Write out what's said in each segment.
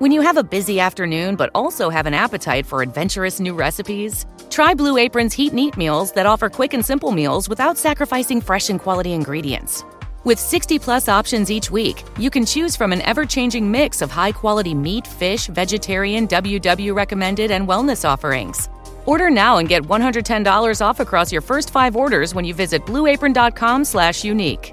When you have a busy afternoon but also have an appetite for adventurous new recipes, try Blue Apron's Heat and Eat meals that offer quick and simple meals without sacrificing fresh and quality ingredients. With 60 plus options each week, you can choose from an ever changing mix of high quality meat, fish, vegetarian, WW recommended, and wellness offerings. Order now and get $110 off across your first five orders when you visit blueapron.com slash unique.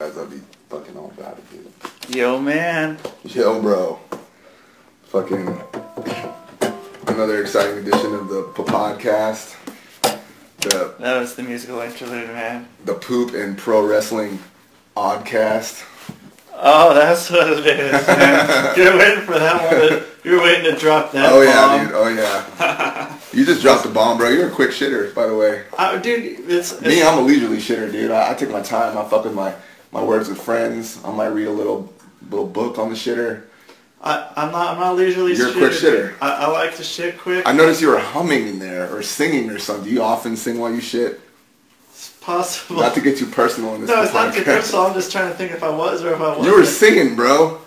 Guys, I'll be fucking all about it, dude. Yo, man. Yo, bro. Fucking another exciting edition of the P- podcast. The That was the musical interlude, man. the poop and pro wrestling oddcast. Oh, that's what it is, man. You're waiting for that one. To, you're waiting to drop that Oh yeah, bomb. dude. Oh yeah. you just dropped the bomb, bro. You're a quick shitter, by the way. Uh, dude, it's, it's Me, I'm a leisurely shitter, dude. I, I take my time. I fuck with my my words with friends. I might read a little little book on the shitter. I, I'm not. I'm not leisurely. You're a quick shitter. I, I like to shit quick. I noticed you were humming in there or singing or something. Do you often sing while you shit? It's possible. Not to get too personal in this no, it's not too personal. I'm just trying to think if I was or if I wasn't. You were singing, bro.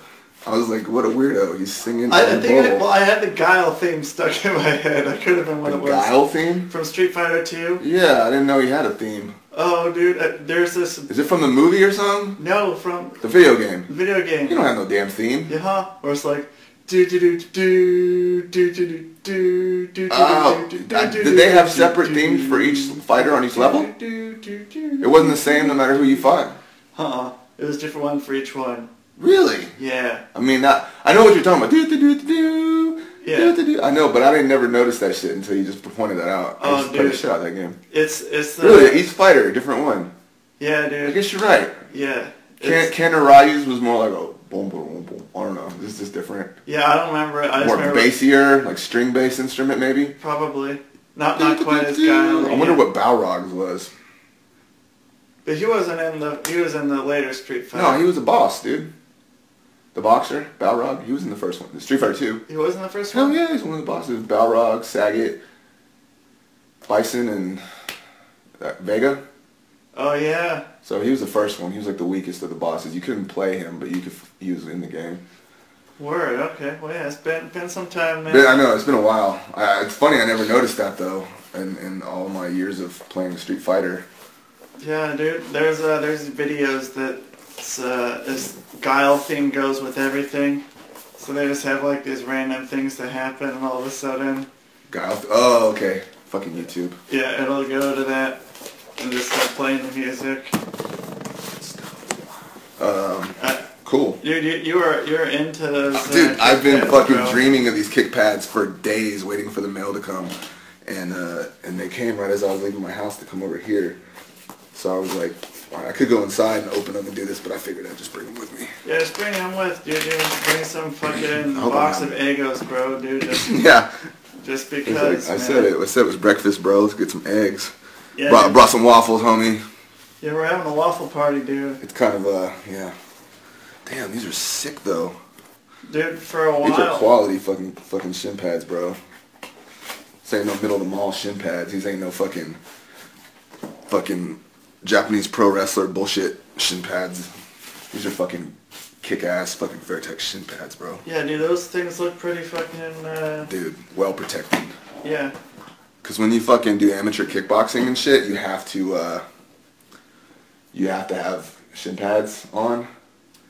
I was like, what a weirdo. He's singing. I, I think. I, well, I had the Guile theme stuck in my head. I could have been what the it was. Guile theme? From Street Fighter 2. Yeah, I didn't know he had a theme. Oh, dude, uh, there's this. Is it from the movie or something? No, from The video game. video game. You don't have no damn theme. Yeah, or it's like do do do do do do do do do Oh, do do uh, do did they have separate themes for each fighter on each level? do, do, do. It wasn't the same no matter who you fought. Uh-uh. It was a different one for each one. Really? Yeah. I mean, not, I know what you're talking about. Do do do do. Yeah. Do, do, do. I know, but I didn't never notice that shit until you just pointed that out. Oh, I Oh, just played the dude. shit out that game. It's it's the Really, each fighter, a different one. Yeah, dude. I guess you're right. Yeah. Can It's- Ken Ryu's was more like a boom boom boom boom. I don't know. This is different. Yeah, I don't remember it. I just More remember bassier, like string bass instrument maybe. probably not not quite as guile. I wonder what Balrog's was. But he wasn't in the he was in the later Street Fighter. No, he was a boss, dude. The boxer, Balrog, he was in the first one. The Street Fighter 2. He was in the first one? Hell yeah, he's one of the bosses. Balrog, Sagat, Bison, and uh, Vega. Oh yeah. So he was the first one. He was like the weakest of the bosses. You couldn't play him, but you could. f- He was in the game. Word. Okay. Well, yeah. It's been been some time, man. But I know it's been a while. Uh, it's funny I never noticed that though. In, in all my years of playing Street Fighter. Yeah, dude. There's uh, there's videos that uh, this guile thing goes with everything. So they just have like these random things that happen, and all of a sudden, Guile. Oh, okay. Fucking YouTube. yeah, it'll go to that and just start playing the music. Um, Uh, cool. Dude, you you are you're into those. uh, Dude, I've been fucking bro. dreaming of these kick pads for days, waiting for the mail to come, and uh, and they came right as I was leaving my house to come over here. So I was like, I could go inside and open them and do this, but I figured I'd just bring them with me. Yeah, just bring them with, dude. dude. Bring some fucking Hold box on. of Eggos, bro, dude. Just, yeah, just because. like- I said it. I said it was breakfast, bro. Let's get some eggs. Yeah, brought, brought some waffles, homie. yeah, we're having a waffle party, dude. It's kind of uh, yeah. Damn, these are sick though. Dude, for a while. These are quality fucking fucking shin pads, bro. This ain't no middle of the mall shin pads. These ain't no fucking fucking Japanese pro wrestler bullshit shin pads. These are fucking kick ass fucking Fairtex shin pads, bro. Yeah, dude, those things look pretty fucking. Uh, Dude, well protected. yeah. Cause when you fucking do amateur kickboxing and shit, you have to uh you have to have shin pads on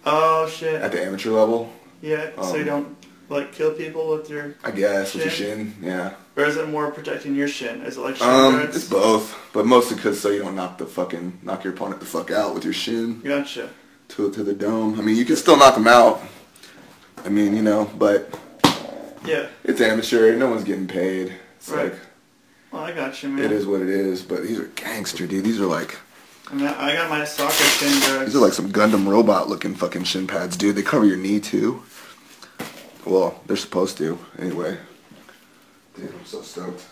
Oh shit. at the amateur level. Yeah, so you Um, don't like kill people with your, I guess with your Shin? shin, yeah. or is it more protecting your shin? Is it like shin Um, guards? it's both, but mostly because so you don't knock the fucking knock your opponent the fuck out with your shin Gotcha. to to the dome. I mean, you can still knock them out. I mean, you know, but Yeah. it's amateur. No one's getting paid. It's Right. like Well, I got you, man. it is what it is. But these are gangster, dude. These are like I mean, I got my soccer shin guards. These are like some Gundam robot looking fucking shin pads, dude. They cover your knee too. Well, they're supposed to, anyway. Dude, I'm so stoked.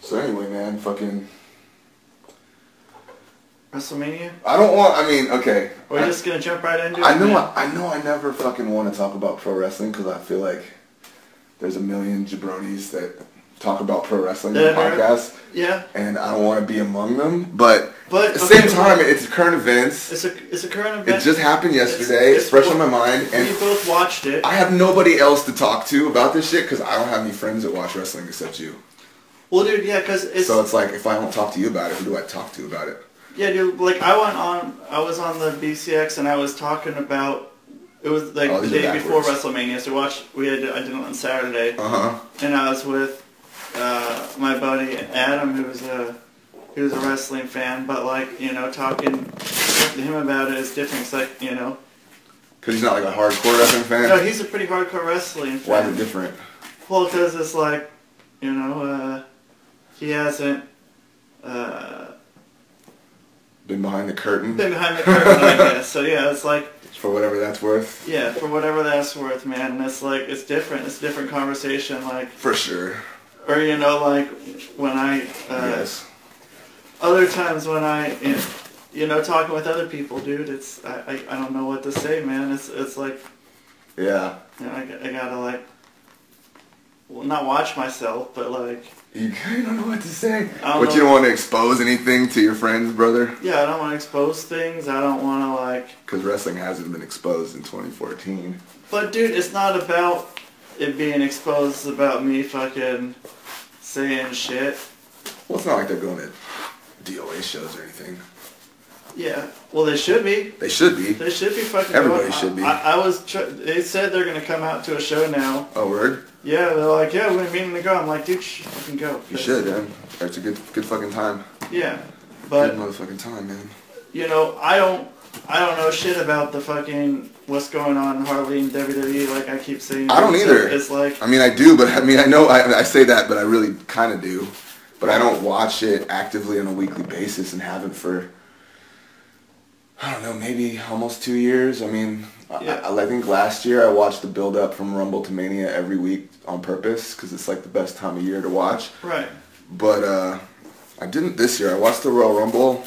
So anyway, man, fucking. WrestleMania. I don't want. I mean, okay. We're I, just gonna jump right into it. I know. man? I, I know. I never fucking want to talk about pro wrestling because I feel like there's a million jabronis that talk about pro wrestling in the podcast, Yeah, and I don't want to be among them. But, But, at the okay, same time, well- it's current events. it's a it's a current event. It just happened yesterday. It's, it's- fresh on my mind, and we both watched it. I have nobody else to talk to about this shit because I don't have any friends that watch wrestling except you. well, dude, yeah, because it's So it's like if I don't talk to you about it, who do I talk to about it? yeah, dude. Like I went on, I was on the BCX and I was talking about. It was like Oh, the day before. WrestleMania. So watch, we had I did it on Saturday, Uh huh. and I was with uh, my buddy Adam, who's a who's a wrestling fan, but like you know, talking to him about it is different. It's like you know, Because he's not like a hardcore wrestling fan. no, he's a pretty hardcore wrestling Why is fan. it different? Well, because it's like, you know, uh, he hasn't uh, Been behind the curtain been behind the curtain, I guess. So yeah, it's like, for whatever that's worth. yeah, for whatever that's worth, man. And it's like, it's different. It's a different conversation. Like, For sure. Or you know, like when I, uh, yes. other times when I, you know, talking with other people, dude, it's I, I, I don't know what to say, man. It's it's like, Yeah. you know, I, I gotta like, well, not watch myself, but like. You don't know what to say. But you don't want to expose anything to your friends, brother? Yeah, I don't want to expose things. I don't want to like. Because wrestling hasn't been exposed in 2014. But dude, it's not about it being exposed. About me fucking saying shit. Well, it's not like they're going to DOA shows or anything. Yeah. Well, they should be. They should be. They should be fucking. Everybody going. should be. I, I was. Tr- they said they're gonna come out to a show now. Oh, word? Yeah, they're like, yeah, we're meaning to go. I'm like, dude, sh- fucking go. You should, man. It's a good, good fucking time. Yeah, but Good motherfucking time, man. you know, I don't. I don't know shit about the fucking what's going on hardly in WWE. Like I keep saying. I don't either. It's like I mean, I do, but I mean, I know I, I say that, but I really kind of do. But I don't watch it actively on a weekly basis and haven't for, I don't know, maybe almost two years. I mean, Yeah. I, I think last year I watched the build up from Rumble to Mania every week on purpose because it's like the best time of year to watch. right, But uh, I didn't this year. I watched the Royal Rumble.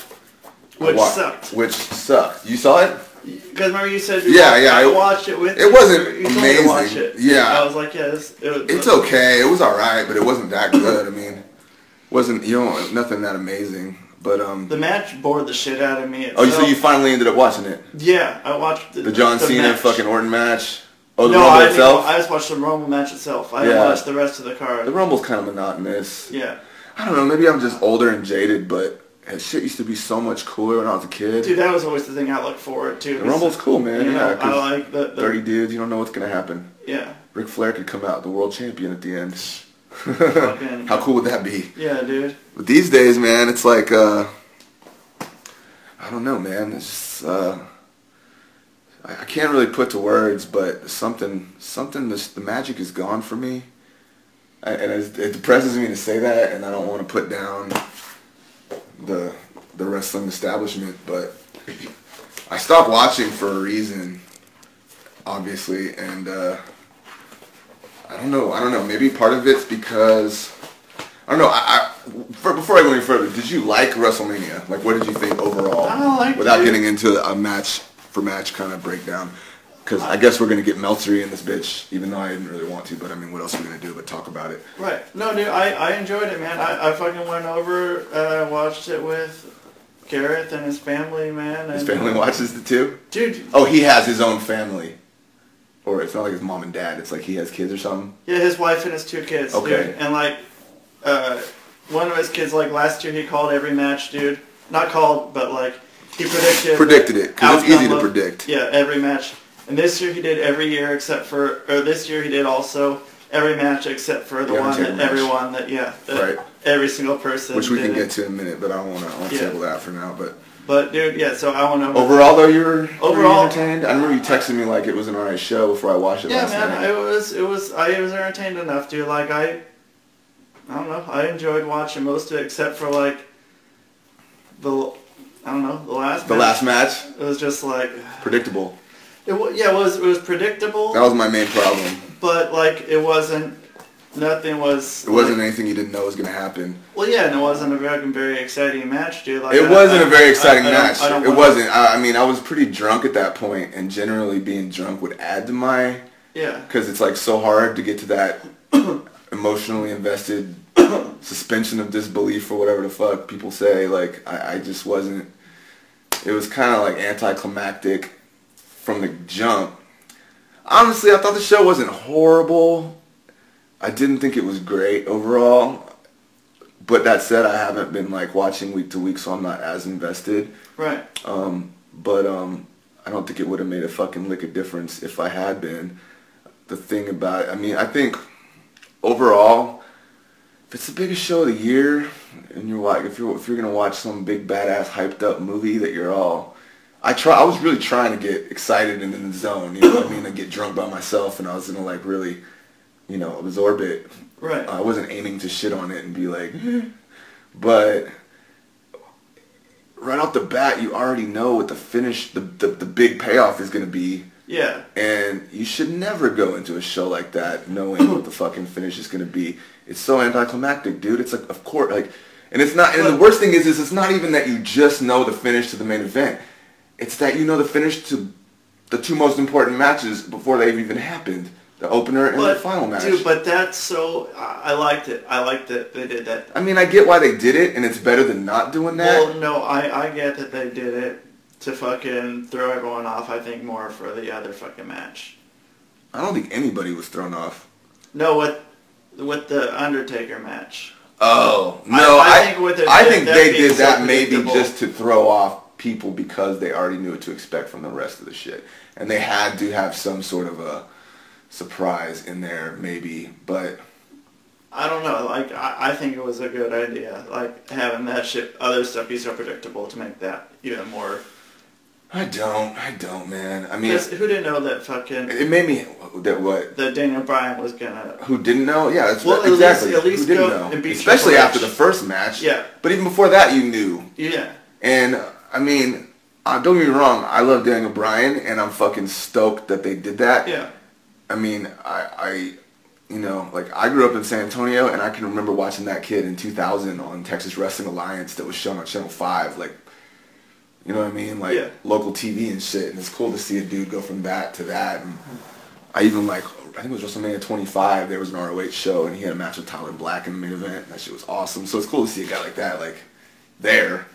Which wa- sucked. Which sucked. You saw it? Because remember you said you Yeah, watched, yeah, I it- watched it with it you. wasn't You told me to watch amazing. it. Yeah. I was like, yeah, this, it was, It's okay. It was all right, but it wasn't that good. I mean, wasn't you know nothing that amazing. But um. The match bored the shit out of me. Oh, so you finally ended up watching it? Yeah, I watched the, The John Cena match. fucking Orton match. Oh, the no, Rumble I, itself. I just watched the Rumble match itself. I didn't watch the rest of the card. the Rumble's kind of monotonous. yeah, I don't know. Maybe I'm just older and jaded, but that shit used to be so much cooler when I was a kid. dude, that was always the thing I looked forward to. the Rumble's cool, man. You know, yeah, I like the, the thirty dudes. You don't know what's gonna happen. Yeah, Ric Flair could come out the world champion at the end. Fucking- How cool would that be? yeah, dude. But these days, man, it's like uh, I don't know, man. It's just, uh, I, I can't really put to words, but something, something. This, the magic is gone for me, I, and it, it depresses me to say that, and I don't want to put down the the wrestling establishment, but I stopped watching for a reason, obviously, and uh, I don't know. I don't know. Maybe part of it's because. I don't know. I, I for, before I go any further, did you like WrestleMania? Like, what did you think overall? It, Without dude. getting into a match for match kind of breakdown, because I guess we're gonna get Meltzery in this bitch, even though I didn't really want to. But I mean, what else are we gonna do but talk about it? Right. No, dude, I, I enjoyed it, man. I, I fucking went over, uh, watched it with Gareth and his family, man. And, His family watches it too. Dude, Oh, he has his own family, or it's not like his mom and dad. It's like he has kids or something. yeah, his wife and his two kids, Okay. dude. And like, uh, one of his kids, like last year, he called every match, dude. Not called, but like, he predicted. Predicted it, 'cause it's outcome easy to of- predict. Yeah, every match. And this year he did every year except for, or this year he did also every match except for the The one that Undertaker match. everyone that yeah, that Right. every single person. Which we did can it. get to in a minute, but I don't want to. Yeah. table that for now. But But dude, yeah. So I want to. overall, though, you were Overall- were you entertained. I remember you texted me like it was an alright show before I watched it Yeah, last man, night. it was it was I was entertained enough, dude. Like I, I don't know, I enjoyed watching most of it except for like the I don't know the last The match, last match, it was just like predictable. It yeah it was it was predictable That was my main problem. but like it wasn't nothing was It wasn't like- anything you didn't know was gonna happen. well yeah and it wasn't a very very exciting match dude like It I- wasn't I- a very exciting I match. It wanna- wasn't. I, I mean, I was pretty drunk at that point, and generally being drunk would add to my yeah because it's like so hard to get to that emotionally invested suspension of disbelief or whatever the fuck people say. Like I, I just wasn't. It was kind of like anticlimactic from the jump. Honestly, I thought the show wasn't horrible. I didn't think it was great overall. But that said, I haven't been like watching week to week, so I'm not as invested. right Um, but um, I don't think it would have made a fucking lick of difference if I had been. The thing about, I mean, I think overall, if it's the biggest show of the year, and you're like, if you're if you're gonna watch some big badass hyped up movie that you're all, I try, I was really trying to get excited and in the zone, you know what I mean, and get drunk by myself, and I was gonna like really, you know, absorb it. right I wasn't aiming to shit on it and be like, but right off the bat, you already know what the finish, the, the, the big payoff is going to be. yeah And you should never go into a show like that knowing what the fucking finish is going to be. It's so anticlimactic, dude. It's like, of course, like, and it's not, and the worst thing is, is it's not even that you just know the finish to the main event. It's that you know the finish to the two most important matches before they've even happened. The opener and the final match. dude but that's so I, liked it I liked that they did that I mean, I get why they did it, and it's better than not doing that. Well, no, I, I get that they did it to fucking throw everyone off. I think more for the other fucking match. I don't think anybody was thrown off. No, with with the Undertaker match. Oh no! I I, think I think they did that maybe just to throw off people because they already knew what to expect from the rest of the shit, and they had to have some sort of a surprise in there, maybe. But I don't know. Like I, I think it was a good idea. Like having that shit, other stuff be so predictable to make that even more. I don't. I don't, man. I mean, who didn't know that fucking it made me that what. that Daniel Bryan was gonna? Who didn't know? Yeah, that's Well, right. at least- exactly. at least Who didn't know? Especially after the first match. Yeah. But even before that, you knew. Yeah. And I mean, uh, don't get me wrong. I love Daniel Bryan, and I'm fucking stoked that they did that. Yeah. I mean, I, I, you know, like I grew up in San Antonio, and I can remember watching that kid in 2000 on Texas Wrestling Alliance that was shown on Channel Five, like, you know what I mean, like Yeah. local TV and shit. And it's cool to see a dude go from that to that. And I even like, I think it was WrestleMania 25. There was an ROH show, and he had a match with Tyler Black in the main event. And that shit was awesome. So it's cool to see a guy like that, like, there.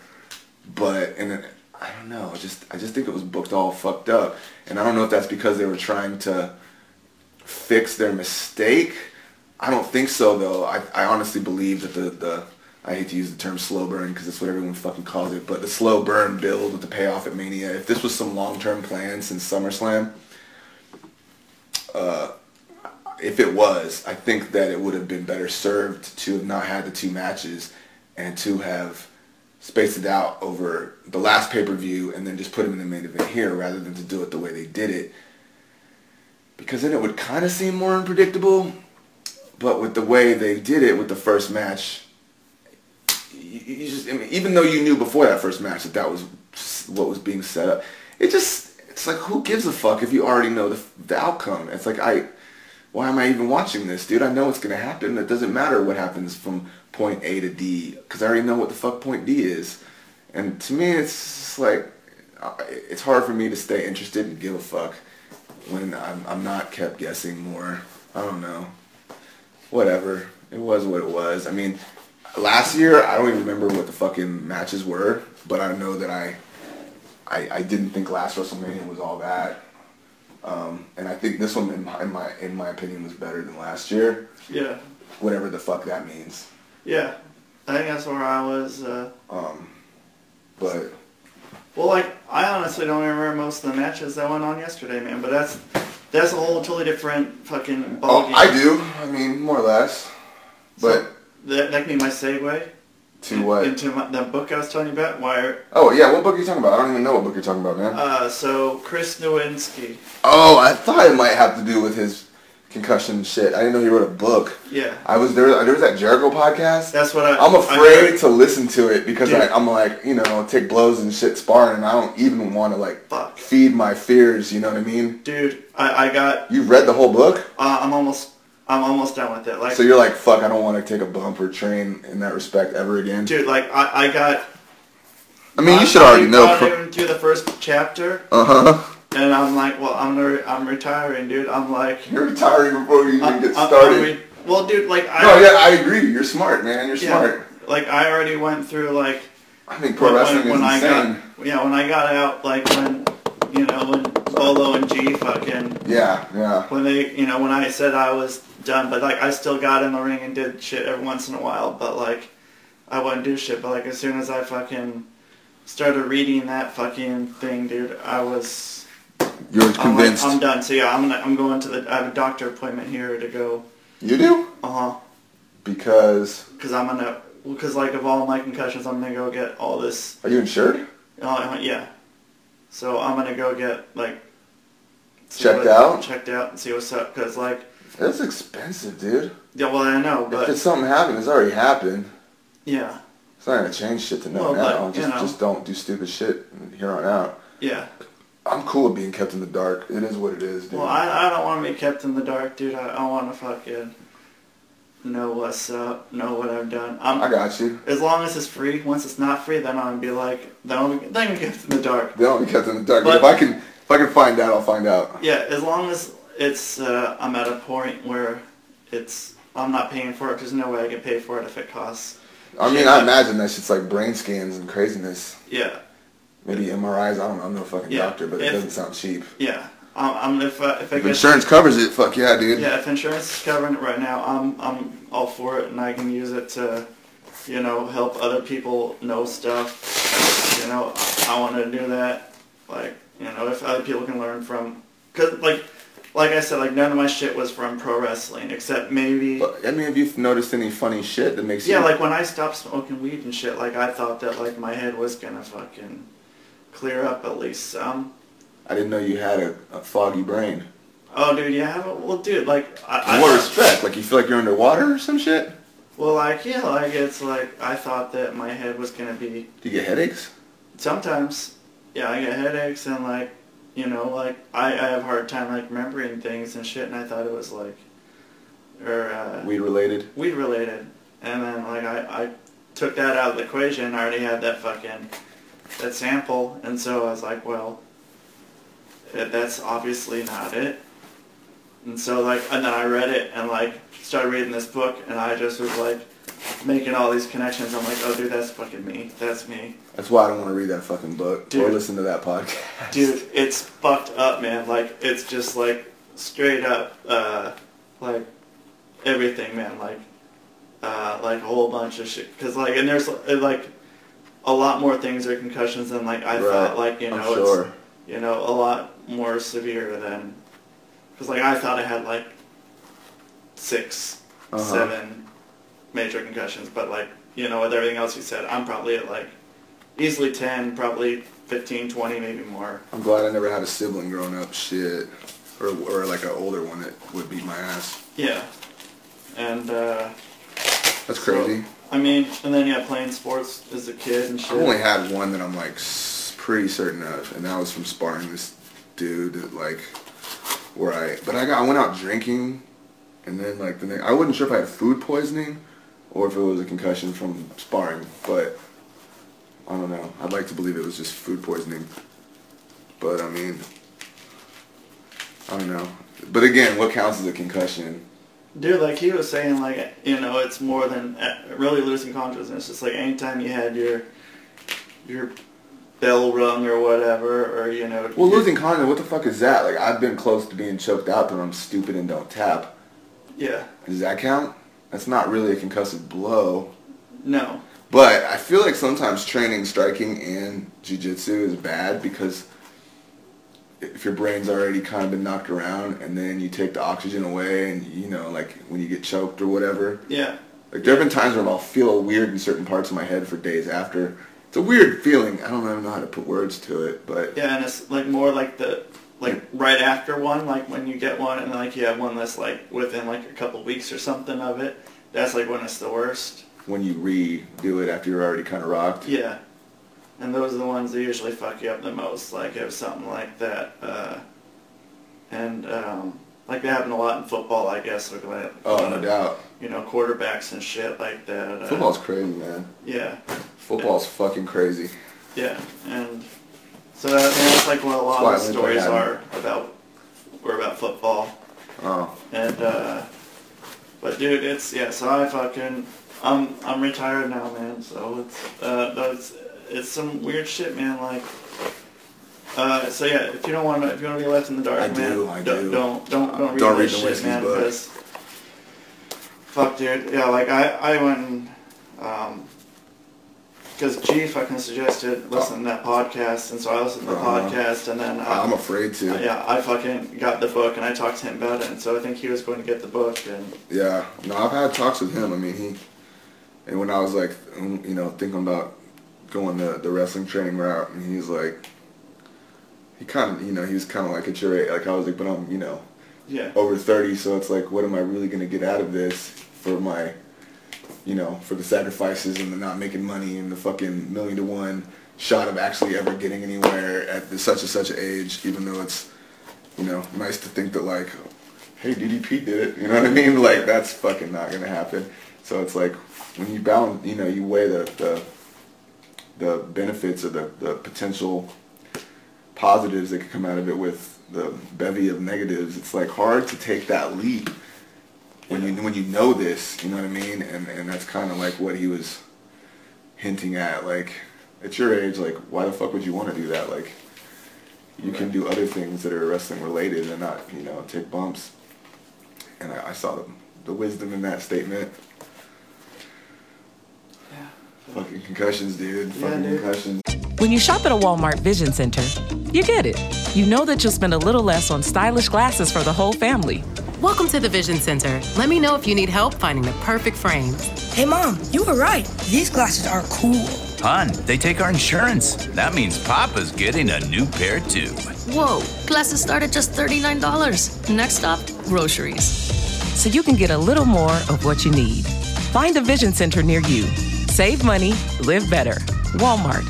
But and then, I don't know. Just I just think it was booked all fucked up, and I don't know if that's because they were trying to fix their mistake. I don't think so though. I, I honestly believe that the, the I hate to use the term slow burn because that's what everyone fucking calls it, but the slow burn build with the payoff at Mania. If this was some long term plan since SummerSlam, uh, if it was, I think that it would have been better served to have not had the two matches and to have spaced it out over the last pay per view and then just put him in the main event here rather than to do it the way they did it. Because then it would kind of seem more unpredictable. But with the way they did it with the first match, you, you just, I mean, even though you knew before that first match that that was what was being set up, it just, it's like, who gives a fuck if you already know the, the outcome? It's like, I, why am I even watching this, dude? I know it's going to happen. It doesn't matter what happens from point A to D, because I already know what the fuck point D is. And to me, it's like, uh, it's hard for me to stay interested and give a fuck when I'm, I'm not kept guessing more. I don't know. Whatever. It was what it was. I mean, last year, I don't even remember what the fucking matches were, but I know that I, I, I didn't think last WrestleMania was all that. Um, and I think this one, in my, in my in my opinion, was better than last year. Yeah. Whatever the fuck that means. Yeah. I think that's where I was. Uh, Um, but well, like I honestly don't remember most of the matches that went on yesterday, man. But that's that's a whole totally different fucking ball oh, game. I do. I mean, more or less. But So, that that can be my segue to what? into my, that book I was telling you about. Why? Oh yeah, what book are you talking about? I don't even know what book you're talking about, man. Uh, so Chris Nowinski. oh, I thought it might have to do with his concussion shit. I didn't know he wrote a book. Yeah. I was there. There was that Jericho podcast. That's what I. I'm I afraid heard. to listen to it because Dude. I, I'm like, you know, take blows and shit sparring, and I don't even want to like Fuck. feed my fears. You know what I mean? Dude, I, I got. You read the whole book, Uh, I'm almost. I'm almost done with it. Like, so you're like, fuck, I don't want to take a bump or train in that respect ever again. dude, like I, I got. I mean, you should already know. Pro- through the first chapter, uh huh. and I'm like, well, I'm re- I'm retiring, dude. I'm like, You're retiring before you even get started. Re- well, dude, like I. no, yeah, I agree. You're smart, man. You're yeah, smart. Like I already went through like I think pro when, wrestling when, when is I insane. got yeah when I got out like when you know when Bolo and G fucking yeah, yeah. when they you know when I said I was done but like I still got in the ring and did shit every once in a while but like I wouldn't do shit but like as soon as I fucking started reading that fucking thing dude I was You're I'm like convinced. I'm done so yeah I'm gonna I'm going to the I have a doctor appointment here to go you do uh huh because because I'm gonna because like of all my concussions I'm gonna go get all this are you insured? Uh, yeah. So I'm gonna go get like Checked what- out? checked out, and see what's up. Cause like, That's expensive, dude. yeah, well I know, but if it's something happened, it's already happened. yeah, It's not gonna change shit to know Well, now. you just know. just don't do stupid shit here on out. yeah. I'm cool with being kept in the dark. It is what it is, dude. Well, I I don't want to be kept in the dark, dude. I, I want to fucking know what's up, know what I've done. I'm, I got you. as long as it's free. Once it's not free, then I'll be like, then I'm then I'm kept in the dark. Then don't be kept in the dark. But, But- if I can if I can find out, I'll find out. Yeah, as long as it's uh, I'm at a point where it's I'm not paying for it. There's no way I can pay for it if it costs. I mean, I imagine that shit's like brain scans and craziness. Yeah. Maybe MRIs. I don't know. I'm no fucking Yeah, doctor, but it doesn't sound cheap. Yeah, I'm, I'm if I, if I If get insurance covers it, fuck yeah, dude. yeah, if insurance is covering it right now, I'm I'm all for it, and I can use it to, you know, help other people know stuff. You know, I want to do that. Like, you know, if other people can learn from, cause like, like I said, like none of my shit was from pro wrestling, except maybe. But, I mean, have you noticed any funny shit that makes Yeah, you? like when I stopped smoking weed and shit, like I thought that like my head was gonna fucking clear up at least some. I didn't know you had a, a foggy brain. Oh, dude, yeah. Well, well, dude, like I. In I what respect? Like you feel like you're underwater or some shit? Well, like yeah, like it's like I thought that my head was gonna be. Do you get headaches? Sometimes, yeah, I get headaches and like, you know, like I, I have a hard time like remembering things and shit, and I thought it was like, or uh, Weed related? weed related, and then like I, I took that out of the equation. I already had that fucking that sample, and so I was like, well, that's obviously not it. And so like, and then I read it and like started reading this book, and I just was like making all these connections. I'm like, oh, dude, that's fucking me. That's me. That's why I don't want to read that fucking book or Dude. listen to that podcast. Dude, it's fucked up, man. Like, it's just like straight up, uh, like everything, man. Like, uh, like a whole bunch of shit. Cause like, and there's uh, like a lot more things are concussions than like I thought. Like, you know, sure. it's you know a lot more severe than. Cause like I thought I had like 6 Uh-huh. seven major concussions, but like you know with everything else you said, I'm probably at like easily ten, probably 15, 20, maybe more. I'm glad I never had a sibling growing up. Shit. Or, or like an older one that would beat my ass. Yeah. And, uh... That's so, crazy. I mean, and then, yeah, playing sports as a kid and shit. I've only had one that I'm like pretty certain of, and that was from sparring this dude that like where I but I got I went out drinking, and then like the next, I wasn't sure if I had food poisoning or if it was a concussion from sparring, but I don't know. I'd like to believe it was just food poisoning, but I mean, I don't know. But again, what counts as a concussion? Dude, like he was saying, like, you know, it's more than uh, really losing consciousness. It's like anytime you had your, your bell rung or whatever, or, you know... Well, losing consciousness, what the fuck is that? Like I've been close to being choked out, but I'm stupid and don't tap. Yeah. Does that count? That's not really a concussive blow. No. But I feel like sometimes training striking and jujitsu is bad because if your brain's already kind of been knocked around and then you take the oxygen away and you know like when you get choked or whatever. Yeah. Like there have been times where I'll feel weird in certain parts of my head for days after. It's a weird feeling. I don't even know how to put words to it, but Yeah, and it's like more like the like right after one, like when you get one and like you have one that's like within like a couple weeks or something of it, that's like when it's the worst. When you redo it after you're already kind of rocked. Yeah. And those are the ones that usually fuck you up the most, like if something like that. Uh, and um, like they happen a lot in football, I guess. Like, like, Oh, no doubt. You know, quarterbacks and shit like that. Uh, Football's crazy, man. Yeah. Football's fucking crazy. Yeah, and so that, that's like what a lot of the stories are about. Were about football, Oh, and uh, but dude, it's yeah. So I fucking I'm I'm retired now, man. So it's uh, that's it's some weird shit, man. Like. Uh, so yeah, if you don't want to, if you want to be left in the dark, I man, do, I don't, do. don't don't don't read Don't read shit, Nowinski's man. book. Because fuck, dude, yeah, like I I went, um, because G fucking suggested listen to that podcast, and so I listened to the Uh-huh. podcast, and then uh, I'm afraid to. yeah, I fucking got the book, and I talked to him about it, and so I think he was going to get the book, and Yeah, no, I've had talks with him. I mean, he, and when I was like, um, you know, thinking about going the the wrestling training route, and he's like, he kind of, you know, he was kind of like at your age. Like I was like, but I'm, you know, yeah, over thirty, so it's like, what am I really gonna get out of this for my, you know, for the sacrifices and the not making money and the fucking million to one shot of actually ever getting anywhere at such and such an age, even though it's, you know, nice to think that like, hey, DDP did it, you know what I mean? Like that's fucking not gonna happen. So it's like when you balance, you know, you weigh the the, the benefits or the, the potential positives that could come out of it with the bevy of negatives. It's like hard to take that leap when you when you know this. You know what I mean? And and that's kind of like what he was hinting at. Like at your age, like why the fuck would you want to do that? Like you can do other things that are wrestling related and not you know take bumps. And I, I saw the, the wisdom in that statement. yeah, Fucking concussions, dude. Yeah, Fucking dude. concussions. When you shop at a Walmart Vision Center, you get it. You know that you'll spend a little less on stylish glasses for the whole family. Welcome to the Vision Center. Let me know if you need help finding the perfect frames. Hey, Mom, you were right. These glasses are cool. Hun, they take our insurance. That means Papa's getting a new pair too. Whoa, glasses start at just $39. Next stop, groceries. So you can get a little more of what you need. Find a Vision Center near you. Save money, live better. Walmart.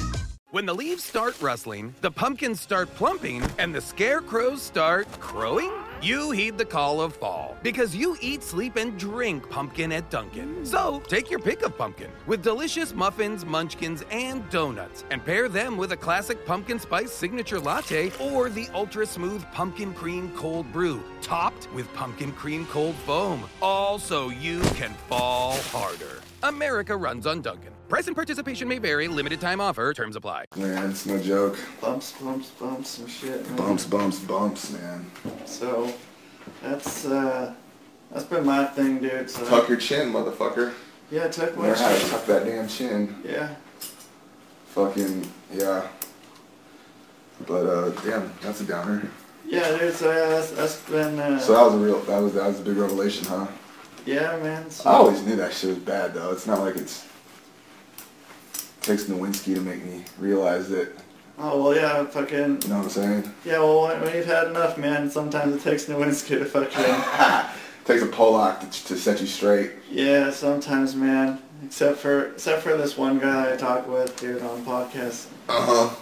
When the leaves start rustling, the pumpkins start plumping, and the scarecrows start crowing, you heed the call of fall because you eat, sleep, and drink pumpkin at Dunkin'. Mm. So take your pick of pumpkin with delicious muffins, munchkins, and donuts, and pair them with a classic pumpkin spice signature latte or the ultra smooth pumpkin cream cold brew, topped with pumpkin cream cold foam, all so you can fall harder. America runs on Dunkin'. Price and participation may vary. Limited time offer. Terms apply. Man, it's no joke. bumps, bumps, bumps, and shit. Man. Bumps, bumps, bumps, man. So that's uh, that's been my thing, dude. So Tuck your chin, motherfucker. yeah, tuck my Learn how to tuck that damn chin. Yeah. Fucking yeah. But uh, damn, that's a downer. Yeah, dude. So yeah, that's, that's been. Uh, So that was a real, that was that was a big revelation, huh? Yeah, man. So, I always knew that shit was bad though. It's not like it's takes Nowinski to make me realize it. Oh well, yeah, fucking. You know what I'm saying? Yeah, well, when, when you've had enough, man, sometimes it takes Nowinski to fucking. takes a Pollock to, to set you straight. yeah, sometimes, man. Except for except for this one guy I talk with, dude, on podcast. Uh huh.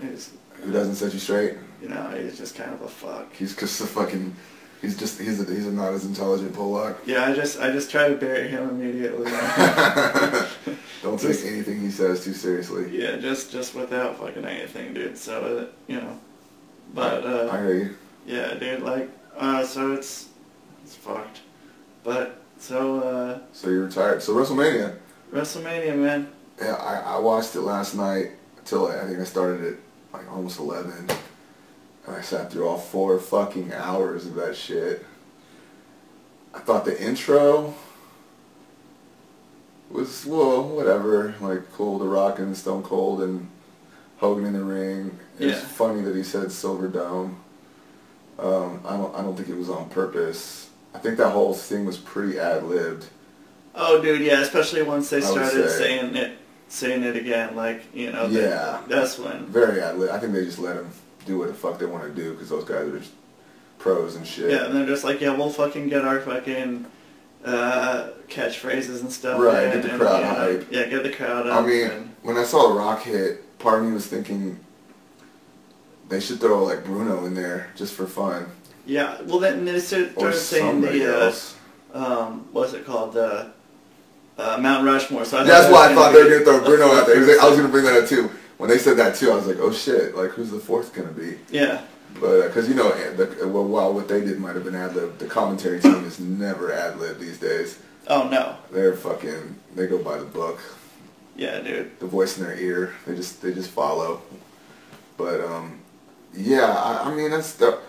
Who doesn't set you straight? you know, he's just kind of a fuck. He's just a fucking. He's just he's a, he's a not as intelligent Pollock. Yeah, I just I just try to bury him immediately. Don't take anything he says too seriously. yeah, just just without fucking anything, dude. So uh, you know, but uh, I hear you. Yeah, dude, like, uh, so it's, it's fucked. But, so, uh, So you're retired. So WrestleMania. WrestleMania, man. Yeah, I, I watched it last night till I think I started at like almost 11. I sat through all four fucking hours of that shit. I thought the intro was, well, whatever. Like, cool, The Rock and Stone Cold and Hogan in the ring. It's Yeah. funny that he said Silver Dome. Um, I don't, I don't think it was on purpose. I think that whole thing was pretty ad-libbed. Oh, dude, yeah, especially once they started say. saying it, saying it again, like, you know, Yeah. that's when, Very ad-lib. I think they just let him do what the fuck they want to do because those guys are just pros and shit. Yeah, and they're just like, yeah, we'll fucking get our fucking uh, catchphrases and stuff. Right, in, get the and, crowd hype. Yeah, get the crowd up. I mean, and, when I saw The Rock hit, part of me was thinking they should throw like Bruno in there just for fun. yeah. Well, then they started Or saying the uh, um, what's it called the uh, Mount Rushmore. So That's why I thought they were gonna throw Bruno out there. I was gonna bring that up too. When they said that too, I was like, oh shit, like who's the fourth gonna be? Yeah. But uh, because you know, eh, the, eh, well, while what they did might have been ad lib, the commentary team is never ad lib these days. Oh no. They're fucking. They go by the book. Yeah, dude. The voice in their ear. They just they just follow. But um, yeah. I, I mean that's the.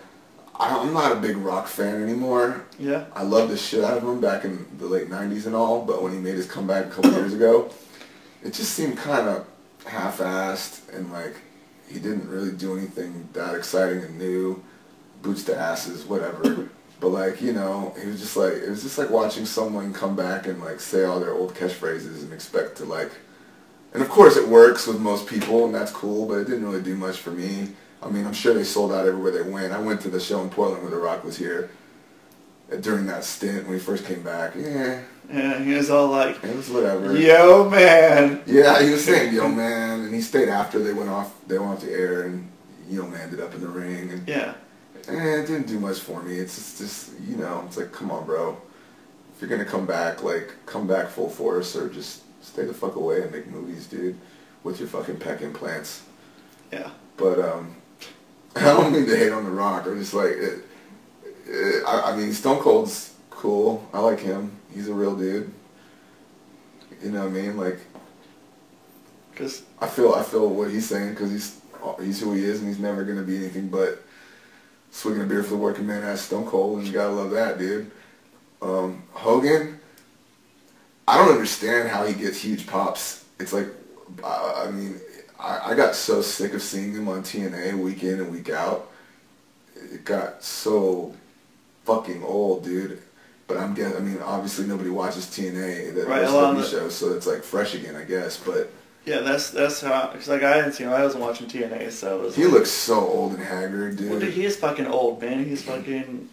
I'm not a big rock fan anymore. Yeah. I love the shit out of him back in the late '90s and all, but when he made his comeback a couple years ago, it just seemed kind of half-assed and like he didn't really do anything that exciting and new. Boots to asses, whatever. But like you know, he was just like it was just like watching someone come back and like say all their old catchphrases and expect to like. And of course, it works with most people, and that's cool. But it didn't really do much for me. I mean, I'm sure they sold out everywhere they went. I went to the show in Portland where The Rock was here uh, during that stint when he first came back. Yeah, Yeah, he was all like, it was whatever. "Yo, man." Yeah, he was saying "Yo, man," and he stayed after they went off. They went off the air, and Yo, man ended up in the ring, and Yeah. eh, it didn't do much for me. It's just, just, you know, it's like, come on, bro. If you're gonna come back, like, come back full force, or just stay the fuck away and make movies, dude, with your fucking pec implants. Yeah. But um, I don't mean to hate on The Rock. I'm just like, it, it, I, I mean, Stone Cold's cool. I like him. He's a real dude. You know what I mean? Like, Cause I feel I feel what he's saying because he's he's who he is and he's never gonna be anything but swigging a beer for the working man as Stone Cold and you gotta love that dude. Um, Hogan, I don't understand how he gets huge pops. It's like, I, I mean, I, I got so sick of seeing him on TNA week in and week out. It got so fucking old, dude. But I'm getting, I mean, obviously nobody watches TNA, that Right, right, a lot of WWE the- show, so it's like fresh again, I guess. But yeah, that's that's how. Cause like I hadn't seen. him. I wasn't watching TNA, so it was. he like, looks so old and haggard, dude. Well, dude, he is fucking old, man. He's fucking.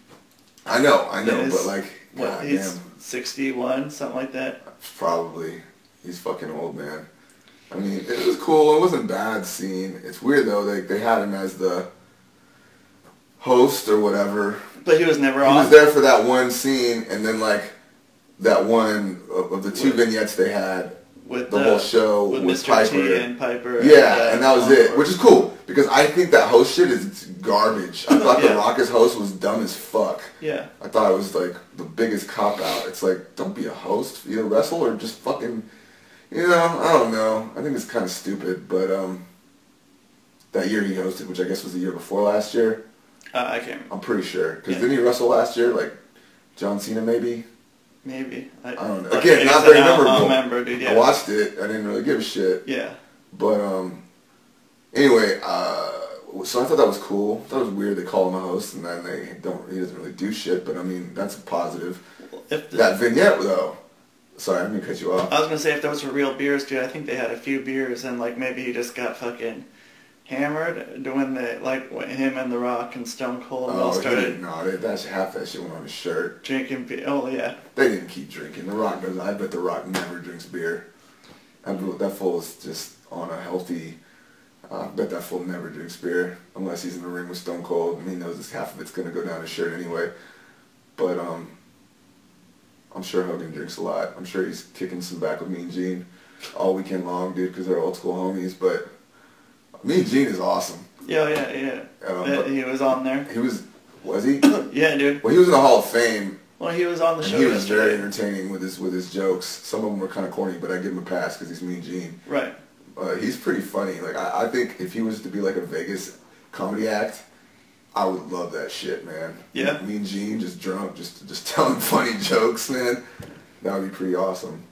I know, I know, but like, What? god He's damn, sixty-one, something like that. probably he's fucking old, man. I mean, it was cool. It wasn't bad scene. It's weird though. They they had him as the host or whatever. But he was never He on. was there for that one scene, and then like that one of, the two vignettes they had with the whole show with with Mr. Piper. And Piper. Yeah, and that was it, which is cool because I think that host shit is garbage. I thought Yeah. the Rock as host was dumb as fuck. Yeah. I thought it was like the biggest cop out. It's like, don't be a host, either wrestle or just fucking, you know, I don't know. I think it's kind of stupid, but um, that year he hosted, which I guess was the year before last year. Uh, I can't. I'm pretty sure because Yeah. didn't he wrestle last year? Like John Cena, maybe. Maybe. I, I don't know. Again, I not very I I memorable. don't remember, dude. Yeah. I watched it. I didn't really give a shit. Yeah. But um, anyway, uh, so I thought that was cool. That was weird. They call him a host, and then they don't. He doesn't really do shit. But I mean, that's a positive. The, That vignette though. Sorry, I didn't mean to cut you off. I was gonna say if those were real beers, dude, I think they had a few beers and like maybe he just got fucking hammered doing the like him and The Rock and Stone Cold all Oh, he started didn't- no, they, that's half that shit went on his shirt. drinking beer. Oh yeah. They didn't keep drinking. The Rock doesn't. I bet The Rock never drinks beer. I, bet that fool is just on a healthy. I bet that fool never drinks beer unless he's in the ring with Stone Cold. and he knows this half of it's gonna go down his shirt anyway. But um, I'm sure Hogan drinks a lot. I'm sure he's kicking some back with Mean Gene all weekend long, dude, because they're old school homies. But Mean Gene is awesome. Yeah, yeah, yeah. Um, he was on there. He was, was he? Yeah, dude. Well, he was in the Hall of Fame. Well, he was on the show he was very entertaining with his with his jokes. Some of them were kind of corny, but I give him a pass because he's Mean Gene. Right. Uh, he's pretty funny. Like I, I think if he was to be like a Vegas comedy act, I would love that shit, man. Yeah. Mean Gene, just drunk, just just telling funny jokes, man. That would be pretty awesome.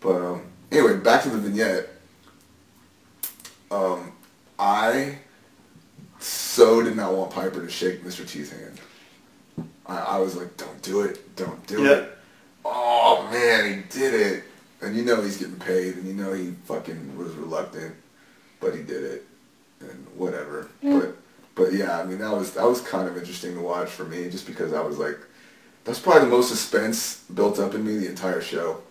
But um, anyway, back to the vignette. Um, I so did not want Piper to shake Mr. T's hand. I, I was like, don't do it, don't do Yeah. it. Oh man, he did it. And you know he's getting paid, and you know he fucking was reluctant, but he did it, and whatever. But But yeah, I mean that was that was kind of interesting to watch for me, just because I was like, that's probably the most suspense built up in me the entire show.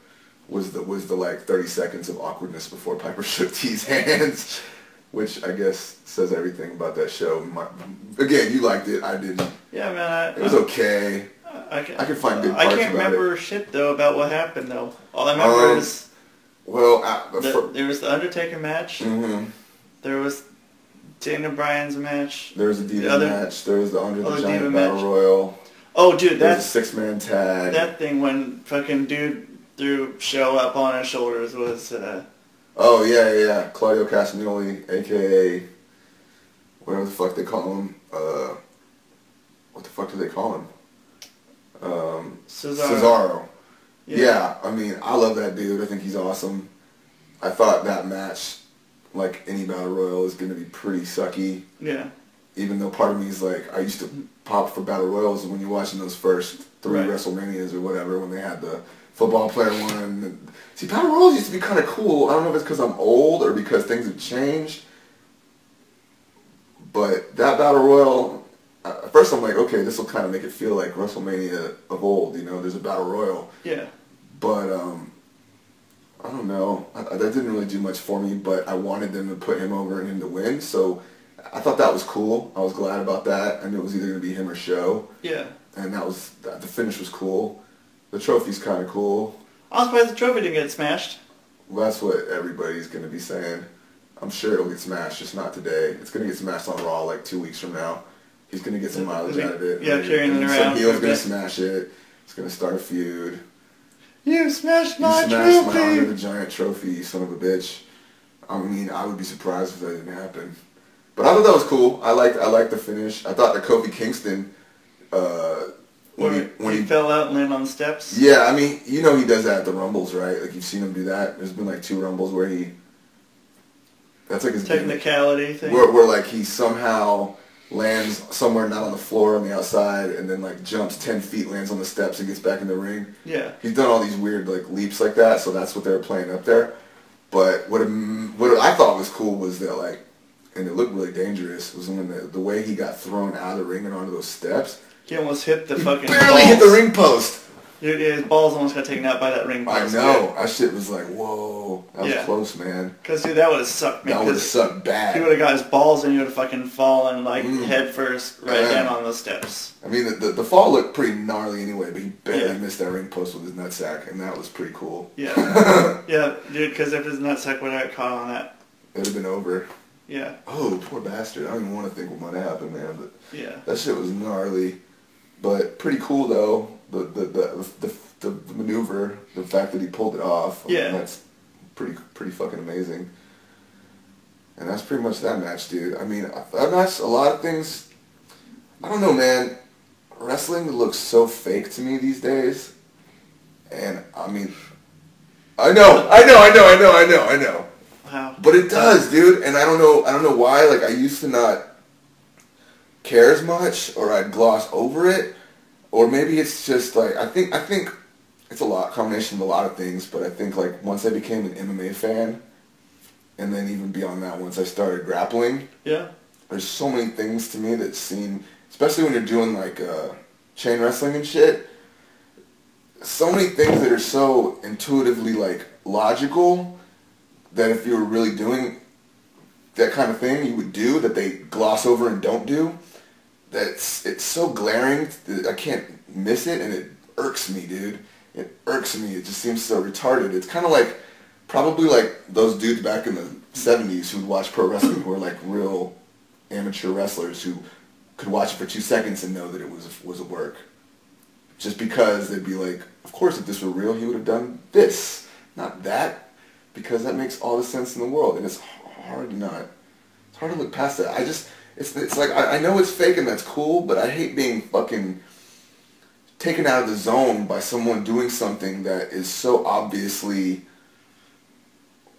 Was the was the like 30 seconds of awkwardness before Piper shook T's hands, which I guess says everything about that show. My, again, you liked it, I didn't. Yeah, man. I, It was okay. I, can, I can find good parts I can't remember it. shit though about what happened though. All I remember Um, is Well, uh, the fir- there was the Undertaker match. mhm. There was Daniel Bryan's match. There was a Diva The other- match. There was the Andre the Giant Diva Battle match. Royal. Oh, dude, There was a that's six man tag. that thing when fucking dude threw show up on his shoulders was. Uh, Oh yeah, yeah, yeah. Claudio Castagnoli, aka whatever the fuck they call him. Uh, what the fuck do they call him? Um, Cesaro. Cesaro. Yeah. Yeah. I mean, I love that dude. I think he's awesome. I thought that match, like any battle royal, is gonna be pretty sucky. yeah. Even though part of me is like, I used to pop for battle royals when you're watching those first three Right. WrestleManias or whatever when they had the football player one. See, battle royals used to be kind of cool. I don't know if it's because I'm old or because things have changed. But that battle royal, uh, at first I'm like, okay, this will kind of make it feel like WrestleMania of old. You know, there's a battle royal. Yeah. But um, I don't know. I, I- that didn't really do much for me. But I wanted them to put him over and him to win. So I thought that was cool. I was glad about that. I knew it was either going to be him or Show, Yeah. and that was the finish was cool. The trophy's kind of cool. I was surprised the trophy didn't get smashed. Well, that's what everybody's going to be saying. I'm sure it'll get smashed, just not today. It's going to get smashed on Raw like two weeks from now. He's going to get some mileage out of it. Yeah, carrying it some around heel's for going to smash it. It's going to start a feud. You smashed my You my smashed my trophy. Andre the Giant trophy, you son of a bitch. I mean, I would be surprised if that didn't happen. But I thought that was cool. I liked I liked the finish. I thought that Kofi Kingston, uh, when he When he he fell out and landed on the steps. yeah, I mean, you know he does that at the Rumbles, right? Like you've seen him do that. There's been like two Rumbles where he. That's like his. Technicality thing. Where, where like he somehow lands somewhere not on the floor on the outside and then like jumps 10 feet lands on the steps and gets back in the ring Yeah. he's done all these weird like leaps like that so that's what they were playing up there but what what i thought was cool was that like and it looked really dangerous was when the, the way he got thrown out of the ring and onto those steps He almost hit the fucking barely hit the ring post Dude, his balls almost got taken out by that ring post. i know that shit was like whoa that was Yeah. close man Because, dude, that would have sucked me. that would have sucked bad He would have got his balls and he would have fucking fallen, like, Mm. head first right Yeah. down on the steps. I mean, the, the, the fall looked pretty gnarly anyway, but he barely Yeah. missed that ring post with his nutsack, and that was pretty cool. Yeah. yeah, dude, because if his nutsack would have got caught on that. It would have been over. Yeah. Oh, poor bastard. I don't even want to think what might have happened, man. But Yeah. that shit was gnarly. But pretty cool, though. The, the, the, the, the, maneuver, the fact that he pulled it off. I mean, Yeah. that's pretty, pretty fucking amazing. And that's pretty much that match, dude. I mean, uh, that match, a lot of things, I don't know, man. Wrestling looks so fake to me these days. And, I mean, I know, I know, I know, I know, I know, I know. Wow. But it does, dude, and I don't know. I don't know why. Like I used to not care as much, or I'd gloss over it, or maybe it's just like I think. I think it's a lot combination of a lot of things. But I think like once I became an MMA fan, and then even beyond that, once I started grappling, Yeah. there's so many things to me that seem, especially when you're doing like uh, chain wrestling and shit. So many things that are so intuitively like logical that if you were really doing that kind of thing, you would do that they gloss over and don't do. That's it's so glaring I can't miss it, and it irks me, dude. It irks me. It just seems so retarded. It's kind of like probably like those dudes back in the '70s who'd watch pro wrestling, who were like real amateur wrestlers who could watch it for two seconds and know that it was was a work. Just because they'd be like, of course, if this were real, he would have done this, not that because that makes all the sense in the world, and it's hard to not. It's hard to look past that. I just, it's it's like I, I know it's fake and that's cool, but I hate being fucking taken out of the zone by someone doing something that is so obviously.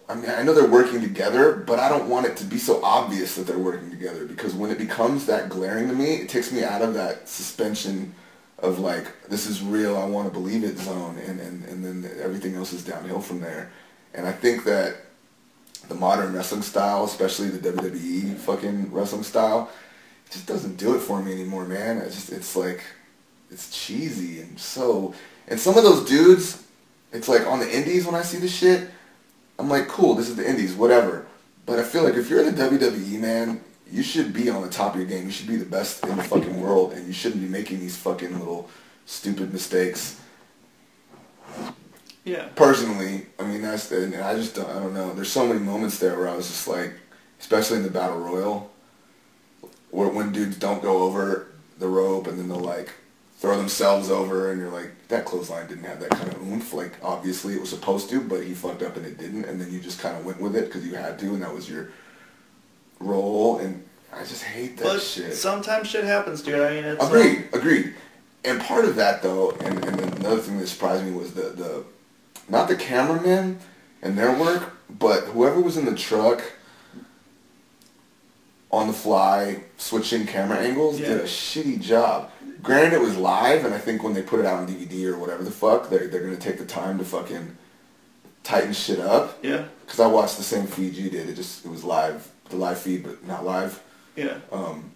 I mean, I know they're working together, but I don't want it to be so obvious that they're working together because when it becomes that glaring to me, it takes me out of that suspension of like, this is real, I want to believe it zone, and, and, and then everything else is downhill from there. And I think that the modern wrestling style, especially the WWE fucking wrestling style, just doesn't do it for me anymore, man. It's just it's like it's cheesy and so and some of those dudes, it's like on the indies when I see the shit, I'm like, cool, this is the indies, whatever. But I feel like if you're in the WWE, man, you should be on the top of your game. You should be the best in the fucking world, and you shouldn't be making these fucking little stupid mistakes. Yeah. Personally, I mean that's the, and I just don't, I don't know. There's so many moments there where I was just like, especially in the battle royal, where when dudes don't go over the rope and then they'll like throw themselves over, and you're like, that clothesline didn't have that kind of oomph. Like obviously it was supposed to, but he fucked up and it didn't, and then you just kind of went with it because you had to, and that was your role. And I just hate that But shit. sometimes shit happens, dude. I mean, it's Agreed, agreed. And part of that though, and, and another thing that surprised me was the, the not the cameramen and their work, but whoever was in the truck on the fly switching camera angles did a shitty job. Granted, it was live, and I think when they put it out on DVD or whatever the fuck, they're, they're gonna take the time to fucking tighten shit up. Yeah. Cause I watched the same feed you did. It just it was live, the live feed, but not live. Yeah. Um,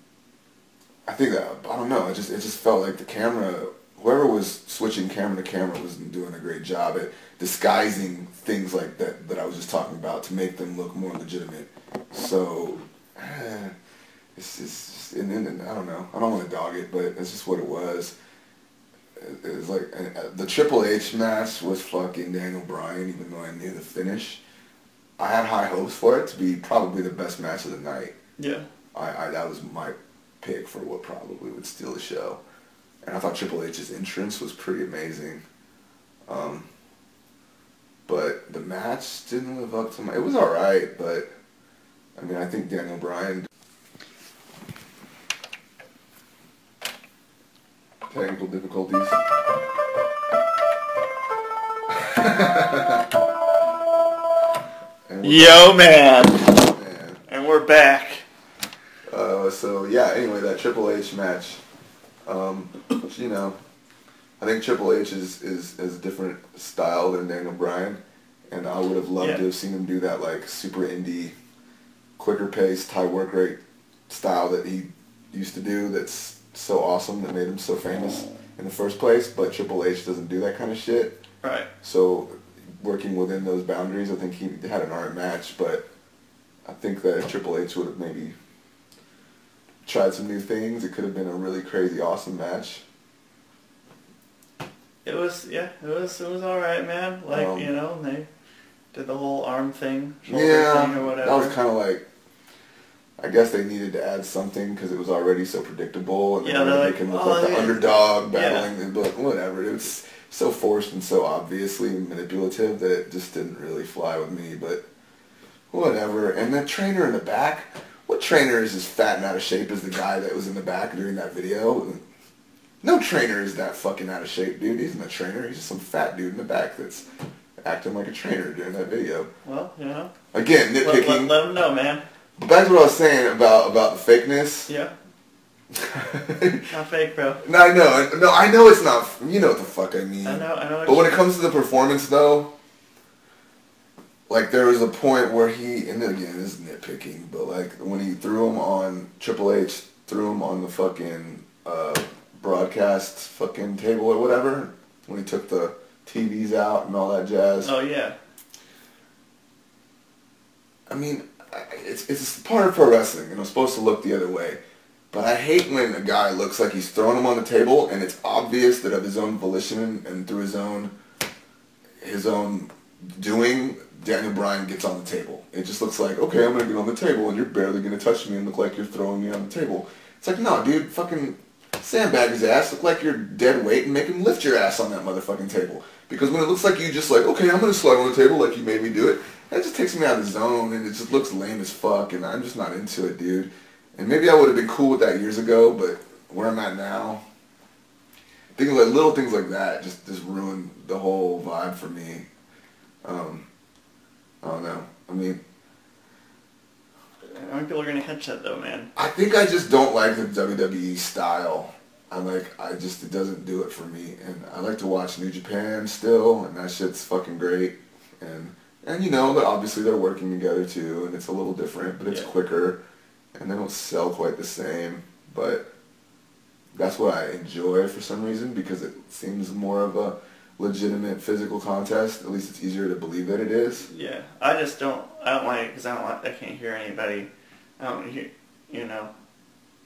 I think that I don't know. It just it just felt like the camera, whoever was switching camera to camera, wasn't doing a great job at disguising things like that that I was just talking about to make them look more legitimate. So it's just and then I don't know. I don't want to dog it, but it's just what it was. It it was like uh, the Triple H match was fucking Daniel Bryan, even though I knew the finish. I had high hopes for it to be probably the best match of the night. Yeah. I, I that was my pick for what probably would steal the show, and I thought Triple H's entrance was pretty amazing. Um, but the match didn't live up to my. It was all right, but I mean, I think Daniel Bryan. Technical difficulties. Yo, man. Man. And we're back. Uh, so yeah. Anyway, that Triple H match. Um, you know, I think Triple H is, is is a different style than Daniel Bryan, and I would have loved Yeah. to have seen him do that like super indie, quicker pace, high work rate style that he used to do. That's so awesome that made him so famous in the first place. But Triple H doesn't do that kind of shit. Right. So working within those boundaries, I think he had an alright match, but I think that Triple H would have maybe tried some new things. It could have been a really crazy, awesome match. It was yeah. It was it was all right, man. Like Um, you know they did the whole arm thing, Yeah, thing or whatever. that was kind of like. I guess they needed to add something because it was already so predictable, and Yeah, they're like, make look "Oh, like the yeah." underdog Yeah. battling. But whatever, it was so forced and so obviously manipulative that it just didn't really fly with me. But whatever. And the trainer in the back, what trainer is as fat and out of shape as the guy that was in the back during that video? No trainer is that fucking out of shape, dude. He's not a trainer. He's just some fat dude in the back that's acting like a trainer during that video. well, you know. Again, Let, let, nitpicking. let him know, man. But back to what I was saying about about the fakeness. Yeah. Not fake, bro. No, I know. No, I know it's not. You know what the fuck I mean. I know. I know. But when it comes to the performance, though, like there was a point where he, and again, this is nitpicking, but like when he threw him on Triple H, threw him on the fucking uh, broadcast fucking table or whatever, when he took the TVs out and all that jazz. Oh yeah. I mean, it's it's part of pro wrestling, and I'm supposed to look the other way. But I hate when a guy looks like he's throwing him on the table, and it's obvious that of his own volition and through his own his own doing, Daniel Bryan gets on the table. It just looks like, okay, I'm gonna get on the table, and you're barely gonna touch me and look like you're throwing me on the table. It's like, no, dude, fucking sandbag his ass, look like you're dead weight, and make him lift your ass on that motherfucking table. Because when it looks like you just like, okay, I'm gonna slide on the table like you made me do it, that just takes me out of the zone, and it just looks lame as fuck, and I'm just not into it, dude. And maybe I would have been cool with that years ago, but where I'm at now, things like little things like that just just ruin the whole vibe for me. Um, I don't know. I mean, How many people are gonna catch that though, man? I think I just don't like the WWE style. I like, I just, it doesn't do it for me. And I like to watch New Japan still, and that shit's fucking great. And, and you know, but obviously they're working together too, and it's a little different, but it's Yeah. quicker, and they don't sell quite the same. but that's what I enjoy for some reason because it seems more of a legitimate physical contest. At least it's easier to believe that it is. Yeah, I just don't. I don't like it because I don't. Like, I can't hear anybody. I don't hear. You know.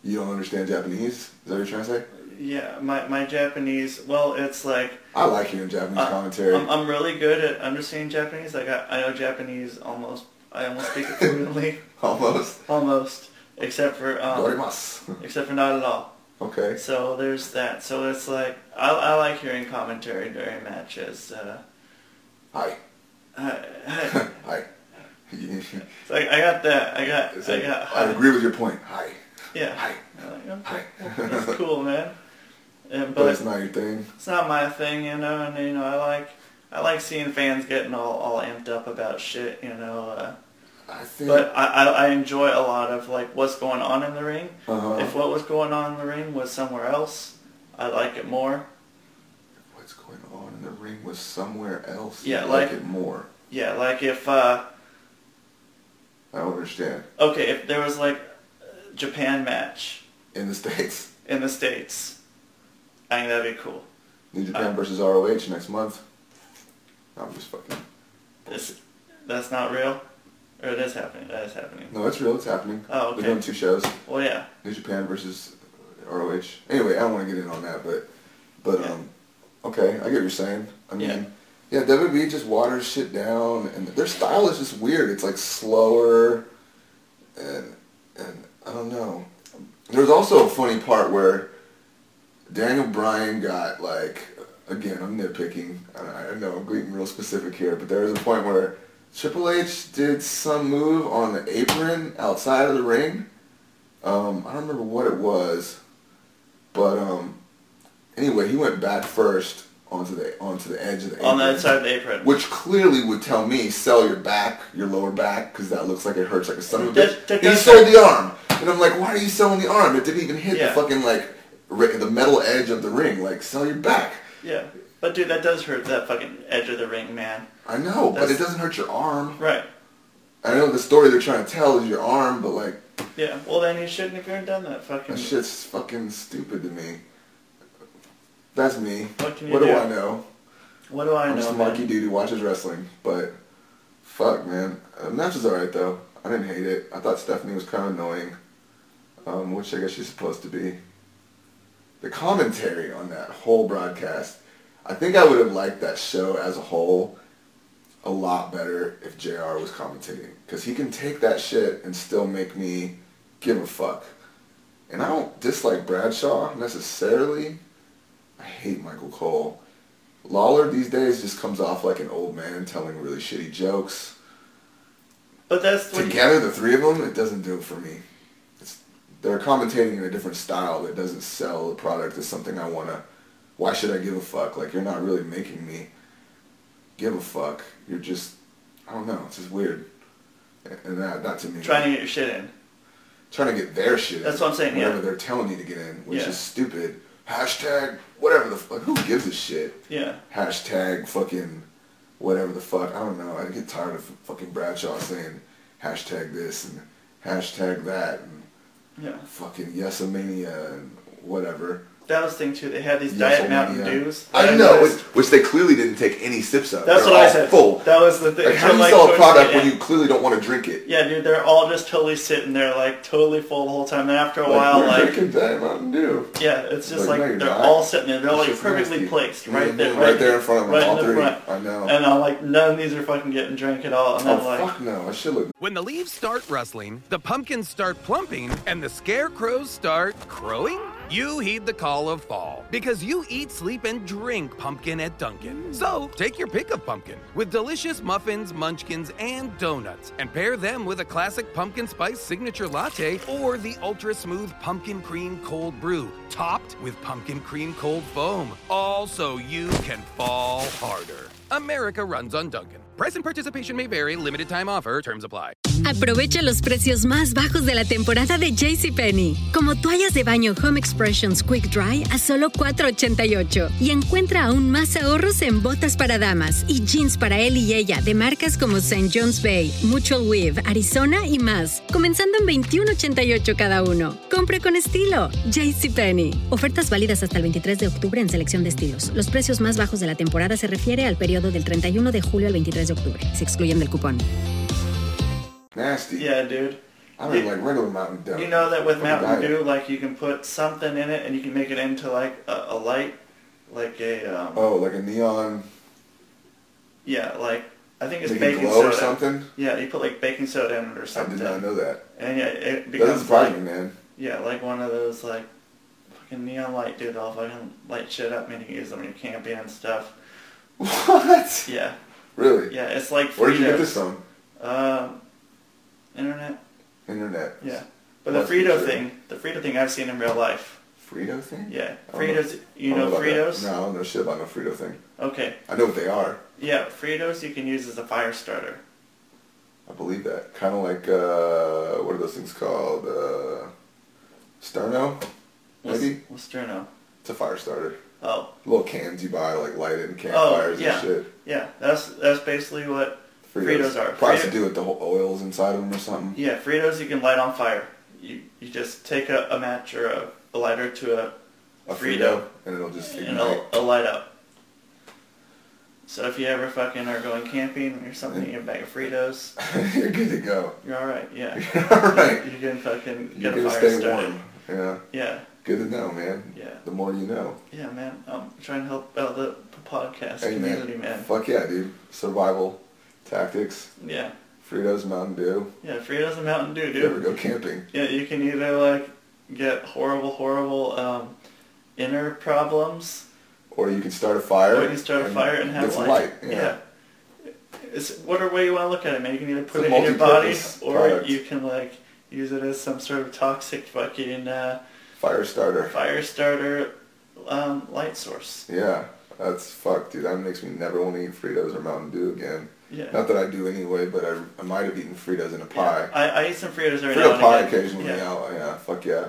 You don't understand Japanese? Is that what you're trying to say? Yeah, my my Japanese. Well, it's like I like hearing Japanese I- commentary. I'm, I'm really good at understanding Japanese. Like I, I know Japanese almost. I almost speak it fluently. Almost. Almost, except for um, except for not at all. Okay. So there's that. So it's like I, I like hearing commentary during matches. Uh, Hi. I, I, Hi. it's like I got that. I got. I got. I agree with your point. Hi. Yeah. Hi. Like, Hi. that's cool, man. And, But but it's not your thing. it's not my thing, you know. And you know, I like I like seeing fans getting all, all amped up about shit, you know. Uh, I think. but I, I, I enjoy a lot of like what's going on in the ring. Uh-huh. If what was going on in the ring was somewhere else, I like it more. What's going on in the ring was somewhere else. Yeah, You like- it more. Yeah, like if uh, I don't understand. okay, if there was like Japan match In the states, in the states, I think that'd be cool. New Japan Uh, versus ROH next month. I'm just fucking. This, that's not real, or it is happening. That is happening. No, it's real. It's happening. Oh, okay. They're doing two shows. Well, yeah. New Japan versus ROH. Anyway, I don't want to get in on that, but but Yeah. um, okay, I get what you're saying. I mean, Yeah. yeah, WWE just waters shit down, and their style is just weird. It's like slower, and and I don't know. There was also a funny part where Daniel Bryan got like again. I'm nitpicking. I, I know I'm getting real specific here, but there was a point where Triple H did some move on the apron outside of the ring. Um, I don't remember what it was, but um, anyway, he went back first onto the onto the edge of the apron, On that side of the apron. which clearly would tell me sell your back, your lower back, because that looks like it hurts like a son of a bitch. that he sold the arm, and I'm like, why are you selling the arm? It didn't even hit Yeah. the fucking like the metal edge of the ring. Like, sell your back. Yeah. But dude, that does hurt that fucking edge of the ring, man. I know, but it doesn't hurt your arm. Right. I know the story they're trying to tell is your arm, but like Yeah. Well, then you shouldn't have even done that. Fucking. that shit's fucking stupid to me. That's me. What can you what do do? I know? What do I know? I'm know? just a man? marky dude who watches wrestling, but fuck, man. Uh, The match was alright though. I didn't hate it. I thought Stephanie was kind of annoying, um, which I guess she's supposed to be. The commentary on that whole broadcast, I think I would have liked that show as a whole a lot better if JR was commentating. Because he can take that shit and still make me give a fuck. And I don't dislike Bradshaw necessarily. I hate Michael Cole. Lawler these days just comes off like an old man telling really shitty jokes. But that's Together, the three of them, it doesn't do it for me. It's, they're commentating in a different style that doesn't sell the product as something I want to. Why should I give a fuck? Like, you're not really making me give a fuck. You're just, I don't know, it's just weird. And that, that to me. trying to get your shit in. Trying to get their shit. That's in, what I'm saying, yeah. Whatever they're telling you to get in, which Yeah. is stupid. Hashtag whatever the fuck. Who gives a shit? Yeah. Hashtag fucking whatever the fuck. I don't know. I get tired of fucking Bradshaw saying hashtag this and hashtag that and Yeah. fucking yesamania and whatever. That was the thing too. They had these Diet Mountain Yesamania. Dews. I that know, which, which they clearly didn't take any sips of. That's They're what I all said. Full. That was the thing. Like, how do you like, sell a towards product the when end- you clearly don't want to drink it? Yeah, dude, they're all just totally sitting there, like totally full the whole time. Then after a Like, while, we're like drinking Diet Mountain Dew. yeah, it's just Like, like, no, you're they're not. all sitting there. They're That like shit's perfectly nasty. placed mm-hmm. right there, right there in front of them, right all in the three. front. I know. And I'm like, none of these are fucking getting drank at all. And Oh I'm like, fuck no! I should look. When the leaves start rustling, the pumpkins start plumping, and the scarecrows start crowing, you heed the call of fall because you eat, sleep, and drink pumpkin at Dunkin'. Mm. So take your pick of pumpkin with delicious muffins, munchkins, and donuts, and pair them with a classic pumpkin spice signature latte or the ultra smooth pumpkin cream cold brew, topped with pumpkin cream cold foam. All so you can fall harder. America runs on Duncan. Price and participation may vary. Limited time offer. Terms apply. Aprovecha los precios más bajos de la temporada de JCPenney. Como toallas de baño Home Expressions Quick Dry a solo $4.88. Y encuentra aún más ahorros en botas para damas y jeans para él y ella de marcas como St. John's Bay, Mutual Weave, Arizona y más. Comenzando en $21.88 cada uno. Compre con estilo. JCPenney. Ofertas válidas hasta el 23 de octubre en selección de estilos. Los precios más bajos de la temporada se refiere al periodo del 31 de julio al 23 de octubre. Se excluyen del cupón. Nasty. Yeah, dude. I mean, You- like regular Mountain Dew. You know that with Mountain. Dew, like you can put something in it and you can make it into like a, a light, like a um, Oh, like a neon. yeah, like I think it's Make it baking glow or soda. something? Yeah, you put like baking soda in it or something. I did not know that. And yeah, it becomes doesn't like man. yeah, like one of those like fucking neon light, dude. I'll fucking light shit up, and you use them when you're camping and stuff. What? Yeah, Really? yeah, it's like Where did you get Fritos. this from? Um, internet. Internet. Yeah, but the Must be Frito true. thing, the Frito thing I've seen in real life. Frito thing? Yeah, I don't know. Fritos. You I don't know about that. Fritos? No, I don't know shit about no Frito thing. Okay. I know what they are. Yeah, Fritos you can use as a fire starter. I believe that. Kind of like, uh, what are those things called? Uh, Sterno? What's, Maybe? what's Sterno? It's a fire starter. Oh. Little cans you buy, like light in Oh, campfires yeah. and shit. Yeah, that's that's basically what Fritos, are. Probably Frito- to do with the whole oils inside of them or something. Yeah, Fritos you can light on fire. You you just take a, a match or a, a lighter to a, A Frito, Frito, and it'll just and ignite. it'll, it'll light up. So if you ever fucking are going camping or something, you have a bag of Fritos, You're good to go. you're all right. Yeah, You're All right. you can fucking You're get a gonna fire stay started. warm. Yeah. Yeah, Good to know, man. Yeah. The more you know. yeah, man. I'm trying to help out the podcast Hey, community, man. man. Fuck yeah, dude. Survival tactics. Yeah, Fritos, Mountain Dew. yeah. Fritos and Mountain Dew, If you ever go camping. Yeah, you can either like get horrible, horrible um, inner problems, Or you can start a fire. or you can start a fire and have light. light. Yeah. It's whatever way you want to look at it, man. You can either put It's it in your body, multi-purpose or you can like use it as some sort of toxic fucking uh, Fire starter. fire starter um, light source. Yeah. That's fuck, dude. That makes me never want to eat Fritos or Mountain Dew again. Yeah. Not that I do anyway, but I, I might have eaten Fritos in a pie. I, I eat some Fritos every now Frito and pie again. occasionally. Yeah. Yeah. yeah. Fuck yeah.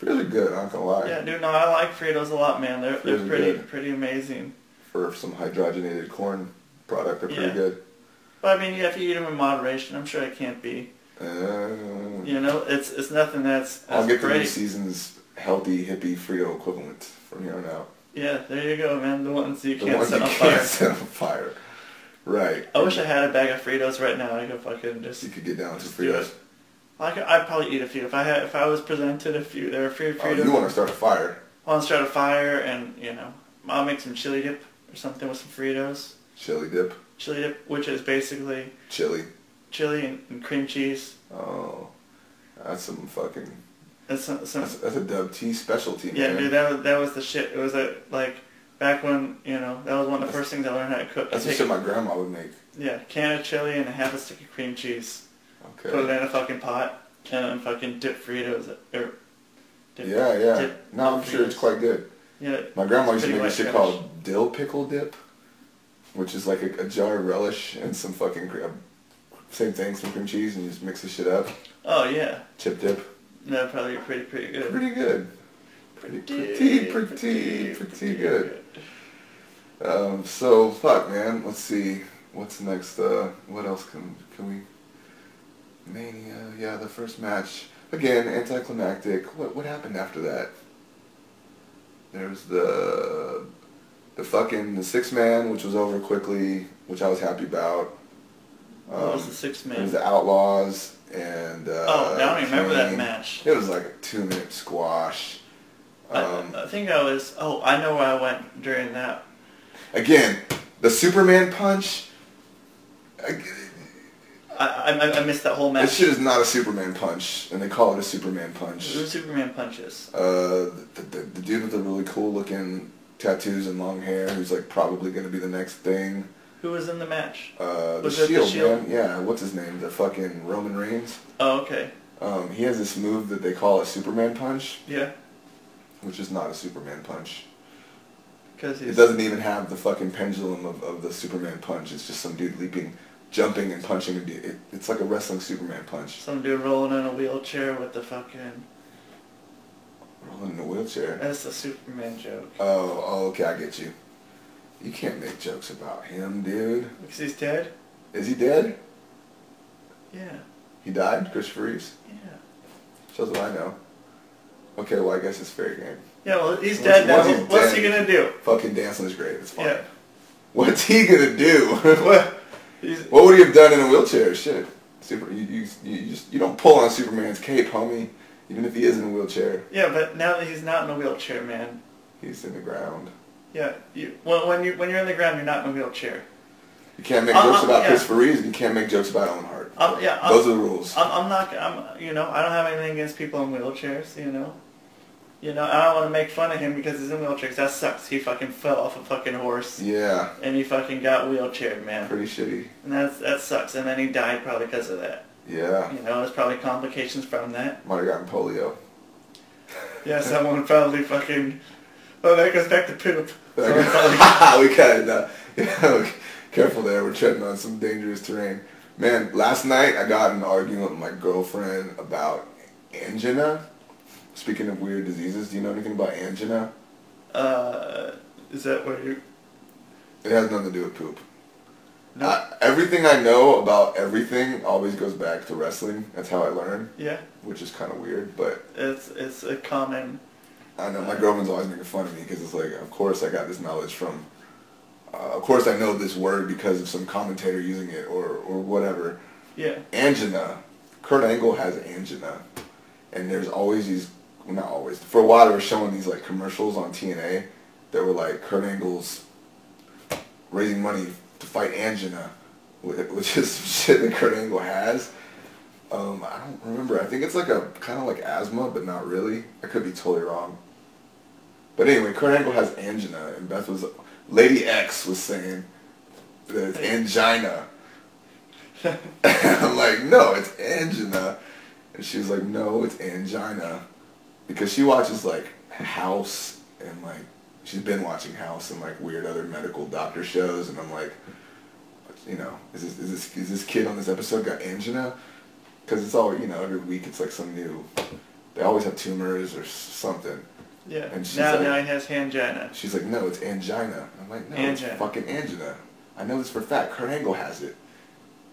Fritos are good. I'm not gonna lie. Yeah, dude, no, I like Fritos a lot, man. They're they're pretty good. pretty amazing. For some hydrogenated corn product, they're Yeah. pretty good. But I mean, yeah, if you eat them in moderation, I'm sure it can't be. Uh, You know, it's it's nothing that's, I'll that's get the new season's healthy hippie Frito equivalent from here on out. Yeah, there you go, man. The ones you The can't ones set you on can't fire. set on fire. Right. I wish I had a bag of Fritos right now. I could fucking just. You could get down to Fritos. I could, I'd probably eat a few if I had if I was presented a few. There are a few Oh, you want to start a fire? I want to start a fire and you know I'll make some chili dip or something with some Fritos. Chili dip. Chili dip, which is basically Chili. chili and, and cream cheese. Oh, that's some fucking. And some, some That's, that's a Dub T specialty, Yeah, man. dude, that was that was the shit. It was a like back when you know that was one of the first things I learned how to cook. That's the shit my grandma would make. Yeah, can of chili and a half a stick of cream cheese. Okay. Put it in a fucking pot and then fucking dip Fritos or dip, Yeah, yeah. dip- No, I'm dip sure it's quite good. Yeah, My grandma used to make a shit called dill pickle dip, which is like a, a jar of relish and some fucking cre- uh, same thing, some cream cheese, and you just mix the shit up. Oh yeah, Chip dip. That'd probably pretty pretty good. Pretty good. Pretty, pretty, pretty, pretty good. Um, so fuck, man. Let's see. What's next? Uh, what else can can we? Mania. Yeah, the first match again anticlimactic. What what happened after that? There's the the fucking the six man, which was over quickly, which I was happy about. What was Um, the six It man? was the Outlaws and. Uh, Oh, I don't remember that match. It was like a two minute squash. Um, I, I think I was. Oh, I know where I went during that. Again, the Superman punch. I- I I, I missed that whole match. shit is not a Superman punch, and they call it a Superman punch. Who Superman punches? Uh, the, the, the dude with the really cool looking tattoos and long hair, who's like probably gonna be the next thing. Who was in the match? Uh, the it the Shield, Shield? man. Yeah, what's his name? The fucking Roman Reigns. Oh, okay. Um, he has this move that they call a Superman punch, Yeah. which is not a Superman punch. Because it doesn't even have the fucking pendulum of, of the Superman punch. It's just some dude leaping, jumping, and punching. A dude. It, it's like a wrestling Superman punch. Some dude rolling in a wheelchair with the fucking. Rolling in a wheelchair. That's the Superman joke. Oh, oh, okay, I get you. You can't make jokes about him, dude. Because he's dead? Is he dead? Yeah. He died, Christopher Reeves? Yeah. Shows what I know. Okay, well, I guess it's fair game. Yeah, well, he's dead now. once he's What's he gonna do? Fucking dancing is great. It's fine. Yeah. What's he gonna do? what? What would he have done in a wheelchair? Shit. Super. You, you, you just you don't pull on Superman's cape, homie. Even if he is in a wheelchair, yeah, but now that he's not in a wheelchair, man. he's in the ground. Yeah, you when, when you when you're in the ground, you're not in a wheelchair. You can't make jokes about yeah. Christopher Reeves, and you can't make jokes about Owen Hart. Yeah, I'm, Those are the rules. I'm, I'm not. I'm. You know, I don't have anything against people in wheelchairs. You know. You know, I don't want to make fun of him because he's in wheelchairs. That sucks. He fucking fell off a fucking horse Yeah, and he fucking got wheelchaired, man. pretty shitty. And that's that sucks. And then he died probably because of that. Yeah, You know, there's probably complications from that. might have gotten polio. Yeah, someone probably fucking. Oh, that goes back to poop. We kind of yeah, careful there. We're treading on some dangerous terrain. Man, last night I got an argument with my girlfriend about angina. Speaking of weird diseases, do you know anything about angina? Uh, is that what you? It has nothing to do with poop. No. I, everything I know about everything always goes back to wrestling. That's how I learn, Yeah, which is kind of weird. But it's it's a common. I know my girlfriend's always making fun of me because it's like, of course I got this knowledge from. Uh, of course I know this word because of some commentator using it or or whatever. Yeah. Angina. Kurt Angle has angina, and there's always these. Well, not always. For a while, they were showing these like commercials on TNA that were like Kurt Angle's raising money to fight angina, which is shit that Kurt Angle has. Um, I don't remember. I think it's like a kind of like asthma, but not really. I could be totally wrong. But anyway, Kurt Angle has angina, and Beth was, Lady X was saying that it's angina. I'm like, no, it's angina. And she was like, no, it's angina. Because she watches like House and like, she's been watching House and like weird other medical doctor shows. And I'm like, you know, is this, is this, is this kid on this episode got angina? Because it's all, you know, every week it's like some new, they always have tumors or something. Yeah. And she's now like- now he has angina. She's like, no, it's angina. I'm like, no, Angina. it's fucking angina. I know this for a fact. Kurt Angle has it.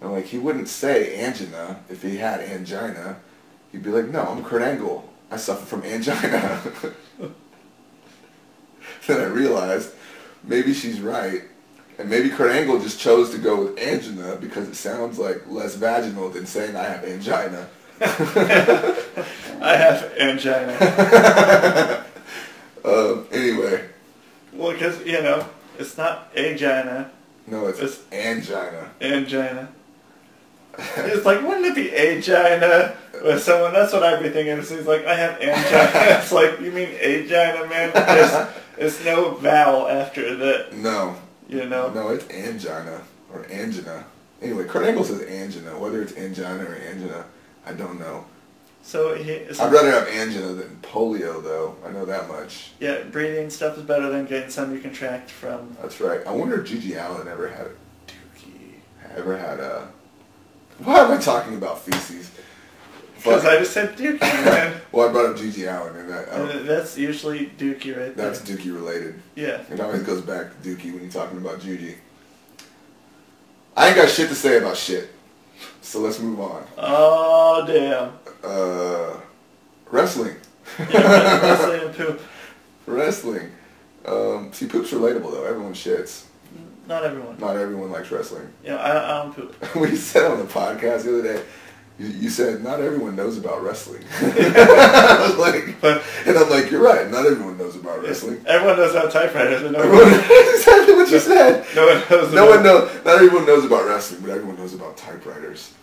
I'm like, he wouldn't say angina if he had angina. He'd be like, no, I'm Kurt Angle. I suffer from angina. then I realized maybe she's right. And maybe Kurt Angle just chose to go with angina because it sounds like less vaginal than saying I have angina. I have angina. Um, anyway, well, because you know it's not angina, no, it's, It's- angina. angina. It's like, wouldn't it be angina with someone? That's what I'd be thinking. It's like, I have angina. it's like, you mean angina, man? There's, there's no vowel after that, No, you know? No, it's angina or angina. Anyway, Kurt Angle says angina. Whether it's angina or angina, I don't know. So, he, so I'd rather have angina than polio, though. I know that much. yeah, breathing stuff is better than getting something you contract from. That's right. I wonder if GG Allin ever had a dookie. Ever had a. Why am I talking about feces? Because I just said dookie, man. well, I brought up GG Allin, and I, I and that's usually dookie right there. that's Dookie related. Yeah. It always goes back to Dookie when you're talking about GG. I ain't got shit to say about shit. So let's move on. Oh, damn. Uh, wrestling. Wrestling and poop. Wrestling. Um, see, poop's relatable though. Everyone shits. Not everyone. Not everyone likes wrestling. Yeah, I, I don't poop. we said on the podcast the other day, you, you said not everyone knows about wrestling. I was like, and I'm like, you're right. Not everyone knows about wrestling. Everyone knows how typewriters, but no Everyone, exactly what you said. no one knows. No about- one knows. Not everyone knows about wrestling, but everyone knows about typewriters.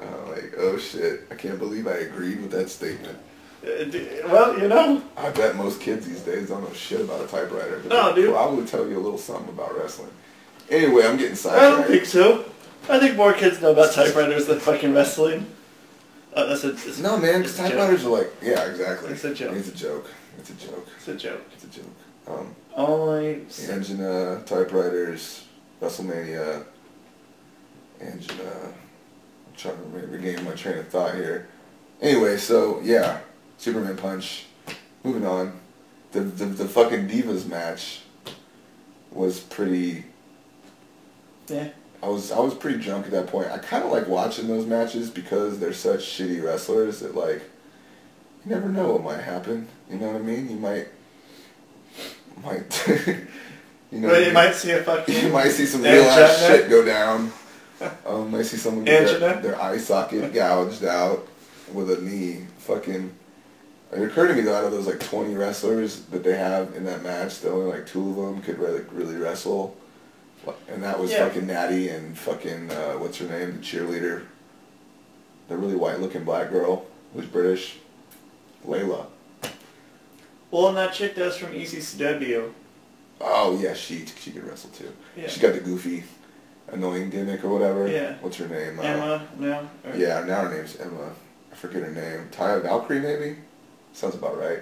Uh, like, oh shit! I can't believe I agreed with that statement. Uh, Well, you know, I bet most kids these days don't know shit about a typewriter. but No, dude. Probably tell you a little something about wrestling. Anyway, I'm getting sidetracked. I don't think so. I think more kids know about typewriters than fucking wrestling. Uh, that's a, it's, No, man, it's a typewriters are like, yeah, exactly. It's a joke. It's a joke. It's a joke. It's a joke. It's a joke. Um, Only Angina, typewriters, WrestleMania, Angina. I'm trying to re- regain my train of thought here. Anyway, so yeah, Superman Punch. Moving on, the the, the fucking Divas match was pretty. yeah. I was I was pretty drunk at that point. I kind of like watching those matches because they're such shitty wrestlers that like you never know what might happen. You know what I mean? You might might you know But you might see a fucking. you might see some real ass shit go down. Um, might see someone get their, their eye socket gouged out with a knee. Fucking. It occurred to me though, out of those like 20 wrestlers that they have in that match, the only like two of them could really, really wrestle. And that was Yeah. fucking Natty and fucking, uh, what's her name? The cheerleader. The really white looking black girl who's British. Layla. Well, and that chick that's from ECCW. Oh yeah, she she could wrestle too. Yeah. She got the goofy, annoying gimmick or whatever. Yeah. What's her name? Uh, Emma, no? Or- Yeah, now her name's Emma. I forget her name. Taya Valkyrie maybe. Sounds about right.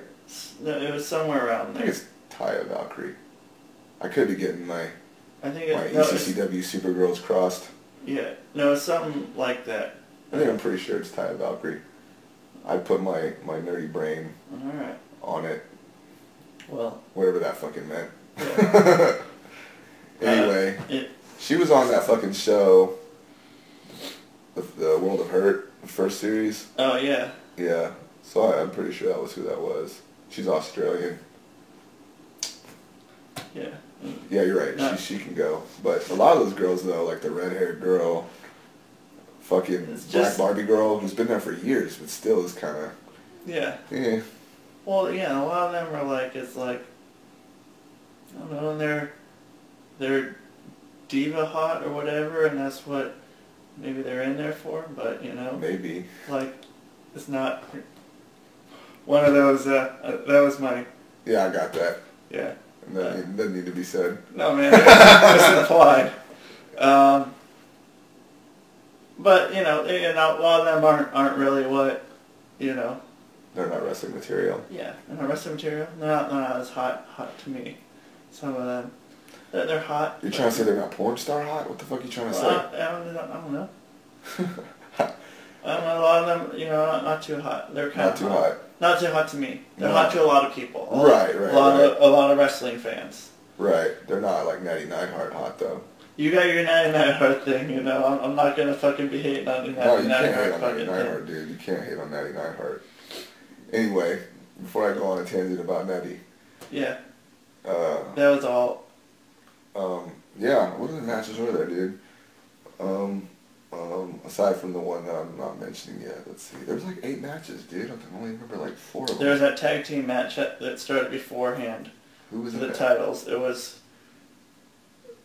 No, it was somewhere around there. I think it's Taya Valkyrie. I could be getting my I think my it, no, it's, ECCW Supergirls crossed. yeah, no, it's something like that. I think I'm pretty sure it's Taya Valkyrie. I put my my nerdy brain All right. on it, Well, whatever that fucking meant. yeah. Anyway. Uh, it, She was on that fucking show, the, the World of Hurt, the first series. oh yeah, Yeah, so I, I'm pretty sure that was who that was. She's Australian. yeah. Yeah, you're right. Yeah. She she can go. But a lot of those girls though, like the red haired girl, fucking black Barbie girl, who's been there for years, but still is kind of Yeah. yeah. Well, yeah, a lot of them are like, it's like, I don't know, and they're, they're diva hot or whatever, and that's what maybe they're in there for, but, you know, Maybe. like, it's not one of those, uh, uh, that was my, Yeah, I got that. yeah. That need- doesn't need to be said. No, man, it's implied. Um, but, you know, you know, a lot of them aren't, aren't really what, you know, They're not wrestling material. Yeah, and the rest of the material, they're not, they're not as hot hot to me. Some of them, they're, they're hot. You're trying to say they're not porn star hot? What the fuck are you trying to Well, say? I, I, don't, I don't know. I don't know. A lot of them, you know, not, not too hot. They're kind Not of too hot. Not too hot to me. They're hot to a lot of people. A Right, right, A lot right. of a lot of wrestling fans. Right. They're not like Natty Neidhart hot though. You got your 99 heart thing, you know. I'm, I'm not gonna fucking be hating on the 99 No, you can't hate on Natty. Neidhart, dude. You can't hate on Natty Neidhart. Anyway, before I go on a tangent about Natty, Yeah, uh, that was all. um, yeah, what other matches were there, dude? Um, um, aside from the one that I'm not mentioning yet, let's see. There was like eight matches, dude. I can only remember like four of them. There was that tag team match that, that started beforehand. Who was the that? titles. It was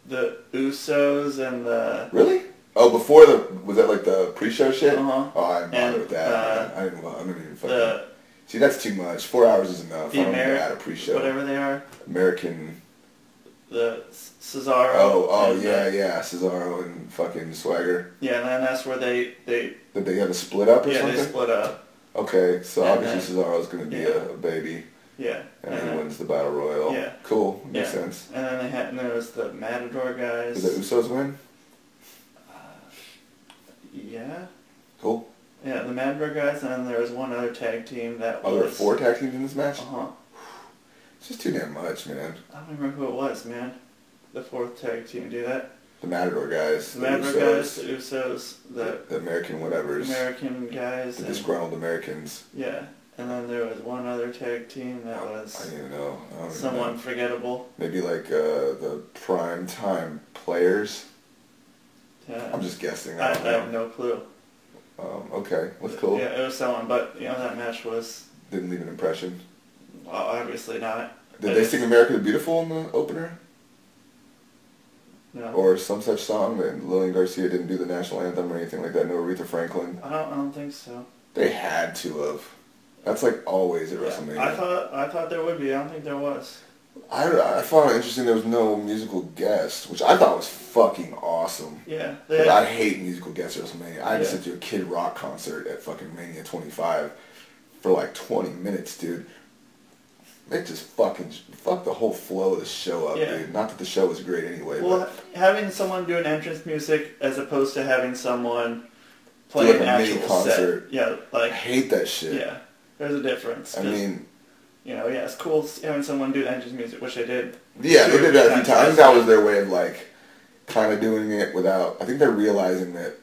the Usos and the Really? Oh, before the was that like the pre-show shit? Uh-huh. Oh, I didn't And, with that. uh. I didn't. I didn't even fucking. the see, that's too much. Four hours is enough. the I don't to add a pre-show. whatever they are, American. The Cesaro. Oh, oh yeah, uh, yeah. Cesaro and fucking Swagger. yeah, and then that's where they they Did they have a split up or yeah something? Yeah, they split up. Okay, so And obviously Cesaro's gonna be yeah. a, a baby, Yeah, and and he wins the battle royal. Yeah. Cool. Makes yeah. sense. And then they had and there was the Matador guys. Did the Usos win? yeah, Cool. yeah, the Matador guys, and then there was one other tag team that Oh, was. there were four tag teams in this match. Uh huh. It's just too damn much, man. I don't remember who it was, man. The fourth tag team to do that. The Matador guys, The Matador guys, the Usos, the the American whatevers, American guys, the and, disgruntled Americans. yeah. And then there was one other tag team that I was don't even know. I don't even someone know. forgettable. Maybe like uh, the prime time players. Yeah. I'm just guessing. I, I I have no clue. Um, okay, that's cool. Yeah, it was someone, but you know that match was Didn't leave an impression. Obviously not. Did they sing "America the Beautiful" in the opener, No. or some such song? And Lillian Garcia didn't do the national anthem or anything like that. No Aretha Franklin. I don't. I don't think so. They had to have. That's like always at Yeah, WrestleMania. I thought. I thought there would be. I don't think there was. I, I found it interesting there was no musical guest, which I thought was fucking awesome. Yeah. They, I hate musical guests at WrestleMania. I just Yeah. to a Kid Rock concert at fucking Mania 25 for like 20 minutes, dude. They just fucking fuck the whole flow of the show up, Yeah. dude. Not that the show was great anyway. Well, but having someone do an entrance music as opposed to having someone play like an actual concert. set. Yeah, like I hate that shit. yeah, there's a difference. I mean, you know, yeah, it's cool having someone do the entrance music, which they did. yeah, they did that a few times times. I think that was their way of like kind of doing it without. I think they're realizing that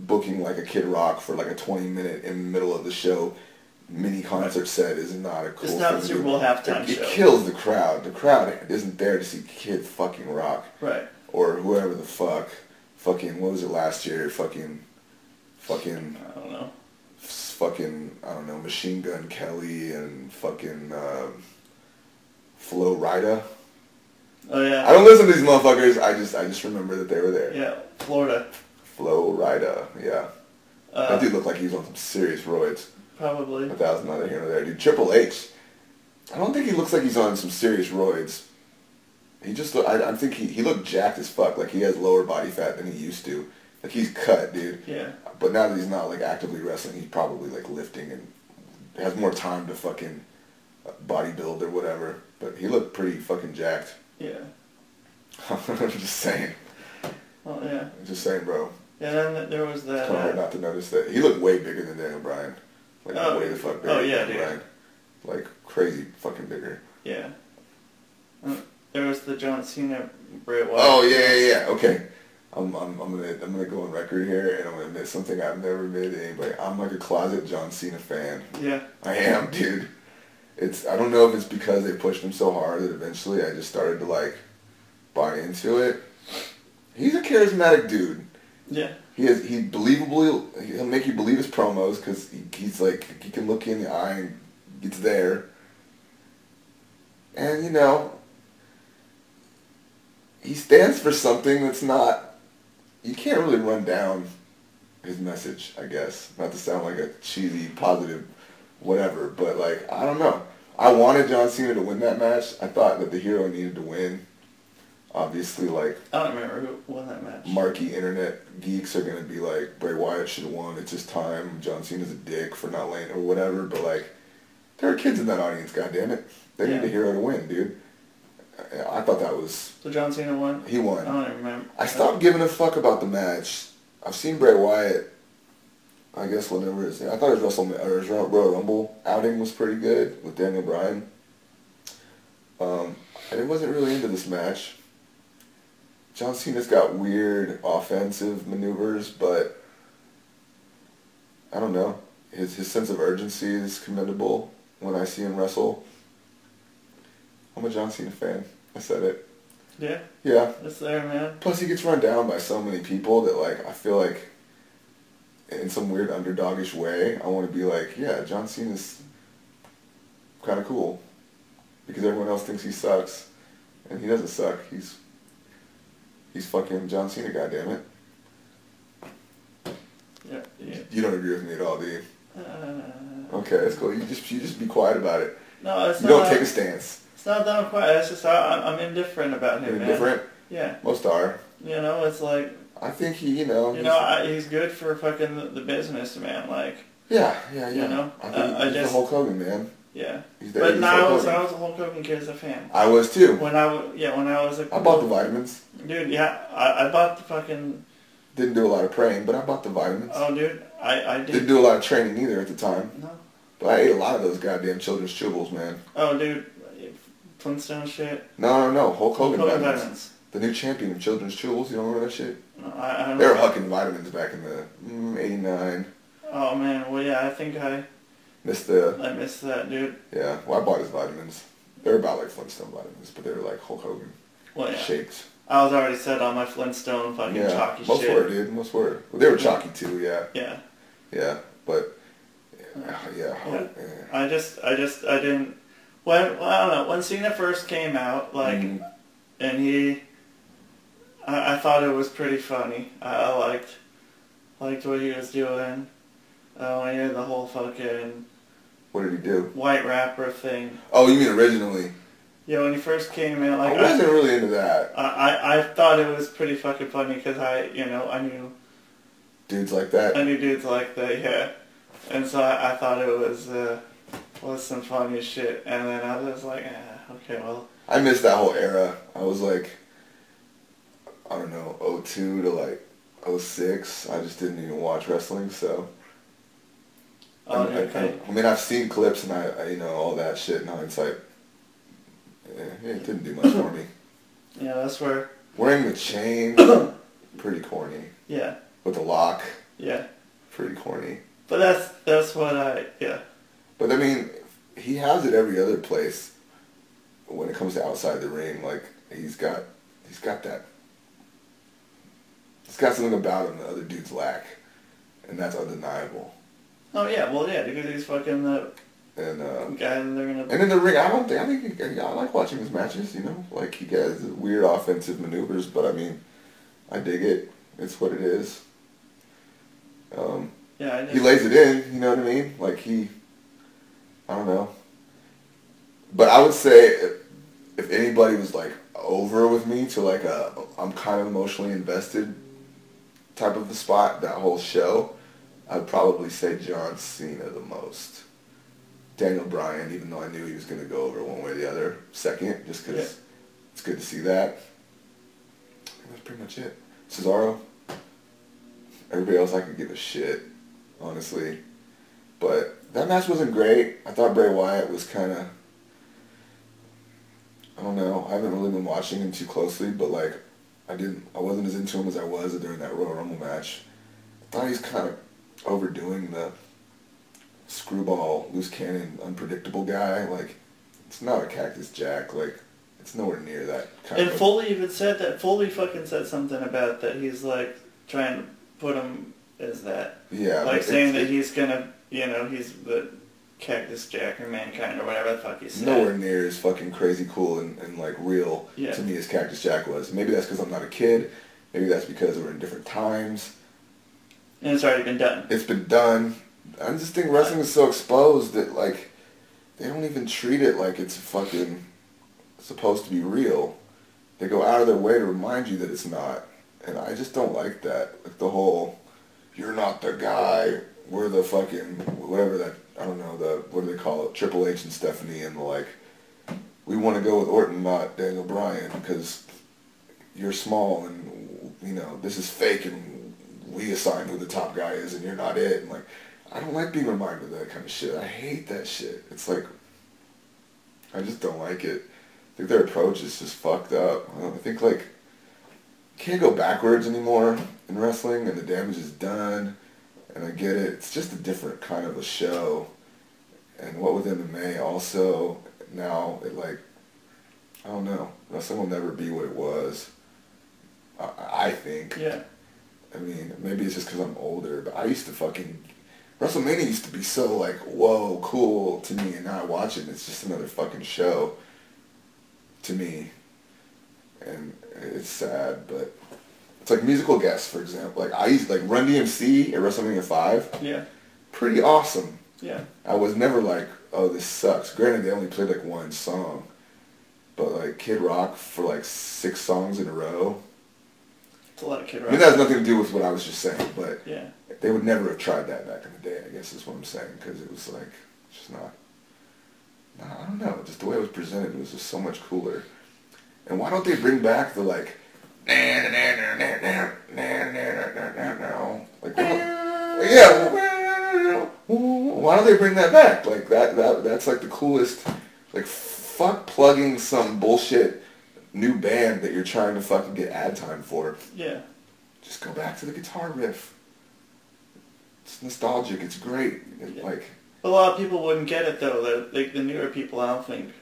booking like a Kid Rock for like a 20 minute in the middle of the show mini concert set is not a cool. It's not the to Super. Bowl halftime it, show. It kills the crowd. The crowd isn't there to see kids fucking Rock Right. or whoever the fuck. Fucking what was it last year? Fucking, fucking. I don't know. Fucking I don't know, Machine Gun Kelly and fucking um, Flo Rida. Oh yeah. I don't listen to these motherfuckers. I just I just remember that they were there. Yeah, Florida. Flo Rida, yeah. Uh, that dude looked like he was on some serious roids. Probably. A thousand neither here nor there, dude. Triple H. I don't think he looks like he's on some serious roids. He just look, I, I think he, he looked jacked as fuck. Like he has lower body fat than he used to. Like he's cut, dude. Yeah. But now that he's not like actively wrestling, he's probably like lifting and has more time to fucking bodybuild or whatever. But he looked pretty fucking jacked. Yeah. I'm just saying. Well, yeah. I'm just saying, bro. Yeah. Then there was that. It's kind of hard Uh, not to notice that. He looked way bigger than Daniel Bryan. Like Oh, way the fuck bigger oh, yeah, dude. Bryan. Like crazy fucking bigger. yeah. Uh, There was the John Cena Bray Wyatt. Oh yeah, yeah, yeah. Okay. I'm, I'm, I'm gonna I'm gonna go on record here and I'm gonna admit something I've never admitted to anybody. I'm like a closet John Cena fan. Yeah. I am, dude. It's I don't know if it's because they pushed him so hard that eventually I just started to like buy into it. He's a charismatic dude. Yeah. He is he believably he'll make you believe his promos because he, he's like he can look you in the eye and it's there. And you know, he stands for something that's not. You can't really run down his message. I guess not to sound like a cheesy positive, whatever. But like I don't know. I wanted John Cena to win that match. I thought that the hero needed to win. Obviously, like I don't remember who won that match. marky internet geeks are gonna be like Bray Wyatt should have won. It's his time. John Cena's a dick for not laying or whatever. But like, there are kids in that audience. God damn it, they Yeah. need a hero to win, dude. I, I thought that was So John Cena won. he won. I don't even remember. I stopped giving a fuck about the match. I've seen Bray Wyatt. I guess whatever his I thought his WrestleMania or his Royal Rumble outing was pretty good with Daniel Bryan. Um, I wasn't really into this match. John Cena's got weird offensive maneuvers, but I don't know. His his sense of urgency is commendable when I see him wrestle. I'm a John Cena fan. I said it. Yeah. Yeah. It's there, man. Plus, he gets run down by so many people that, like, I feel like, in some weird underdogish way, I want to be like, yeah, John Cena's kind of cool, because everyone else thinks he sucks, and he doesn't suck. He's he's fucking John Cena, goddammit. Yeah. Yeah. You don't agree with me at all, do you? Uh, Okay, that's cool. You just you just be quiet about it. no, it's You not. don't take a stance. It's not that I'm quiet. It's just I, I'm- I'm indifferent about him, indifferent. Yeah. Most are. You know, it's like I think he, you know. you know I, he's good for fucking the, the business, man. Like Yeah, yeah, yeah. You know, I I- think I he's just- the Hulk Hogan man. Yeah. But now I Hulk was. I was a Hulk Hogan kid as a fan. I was too. When I was yeah when I was a I bought the vitamins. dude yeah I, I bought the fucking Didn't do a lot of praying, but I bought the vitamins. oh dude I I did Didn't do a lot of training either at the time. no But I ate a lot of those goddamn children's chewables, man. oh dude Flintstone shit No, no, no. Hulk Hogan Hogan vitamins. vitamins. The new champion of children's chewables. You don't remember that shit? No, I, I don't They were hucking vitamins back in the mm, 89. Oh man well yeah I think I Missed the... I missed that dude Yeah, well, I bought his vitamins. They're about like Flintstone vitamins, but they're like Hulk Hogan well yeah shakes. I was already set on my Flintstone fucking Yeah, chalky most shit were, dude. Most were. Well, they were chalky too, yeah. yeah Yeah, but... Yeah, yeah. Yeah. yeah. I just, I just, I didn't. When well, I don't know when Cena first came out, like, Mhm. and he, I, I thought it was pretty funny. I, I liked, liked what he was doing. Uh, when he had the whole fucking What did he do? white rapper thing. Oh, you mean originally? Yeah, when he first came in, like, I wasn't really into that. I, I, I thought it was pretty fucking funny because I, you know, I knew, Dudes like that. I knew dudes like that, yeah, and so I, I thought it was, uh, was some funny shit, and then I was like, ah, okay, well, I missed that whole era. I was like, I don't know, 02 to like 06. I just didn't even watch wrestling, so. Oh, I, I, okay. I mean, I've seen clips and I, I, you know, all that shit in hindsight. Eh, it didn't do much for me. Yeah, that's where. Wearing the chain, pretty corny. Yeah, With the lock, yeah. pretty corny. But that's that's what I yeah. But I mean, he has it every other place. When it comes to outside the ring, like he's got, he's got that. He's got something about him that other dudes lack, and that's undeniable. Oh yeah, well yeah, because he's fucking the And uh, guy that they're gonna. and in the ring, I don't think I think he, I like watching his matches. You know, like he has weird offensive maneuvers, but I mean, I dig it. It's what it is. Um, yeah, he lays it in. You know what I mean? Like he, I don't know. But I would say if, if anybody was like over with me to like a I'm kind of emotionally invested type of the spot that whole show, I'd probably say John Cena the most. Daniel Bryan, even though I knew he was going to go over one way or the other, second, just because Yeah. it's good to see that. That's pretty much it. Cesaro. Everybody else I could give a shit, honestly. But that match wasn't great. I thought Bray Wyatt was kind of. I don't know. I haven't really been watching him too closely, but like, I didn't. I wasn't as into him as I was during that Royal Rumble match. I thought he's kind of overdoing the screwball, loose cannon, unpredictable guy. Like, it's not a Cactus Jack. Like, it's nowhere near that kind And of. Foley even said that. Foley fucking said something about that. He's like trying to put him as that. yeah, like saying that he's gonna, you know, he's the Cactus Jack or Mankind or whatever the fuck he said. nowhere near as fucking crazy cool and, and like real Yeah. to me as Cactus Jack was. Maybe that's because I'm not a kid. Maybe that's because we're in different times. And it's already been done. It's been done. I just think wrestling is so exposed that like they don't even treat it like it's fucking supposed to be real. They go out of their way to remind you that it's not, and I just don't like that. Like the whole, you're not the guy. We're the fucking whatever that I don't know the what do they call it? Triple H and Stephanie and the like. We want to go with Orton, not Daniel Bryan, because you're small and you know this is fake and we assign who the top guy is and you're not it. And like, I don't like being reminded of that kind of shit. I hate that shit. It's like, I just don't like it. I think their approach is just fucked up. I, think like, can't go backwards anymore in wrestling and the damage is done. And I get it. It's just a different kind of a show. And what with MMA also, now it like, I don't know. Wrestling will never be what it was. I, I think. Yeah. I mean, maybe it's just because I'm older, but I used to fucking WrestleMania used to be so like whoa cool to me, and now I watch it, and it's just another fucking show to me, and it's sad, but it's like musical guests, for example. Like I used like Run DMC at WrestleMania five, Yeah. pretty awesome. Yeah. I was never like, oh, this sucks. Granted, they only played like one song, but like Kid Rock for like six songs in a row. It's a lot of Kid I mean, that has nothing to do with what I was just saying, but Yeah. they would never have tried that back in the day. I guess is what I'm saying because it was like just not. No, I don't know. Just the way it was presented was just so much cooler. And why don't they bring back the like, like yeah. Why don't they bring that back? Like that. That that's like the coolest. Like fuck plugging some bullshit new band that you're trying to fucking get ad time for. Yeah. Just go back to the guitar riff. It's nostalgic. It's great. It, Like, A lot of people wouldn't get it though. The like the newer people, I don't think.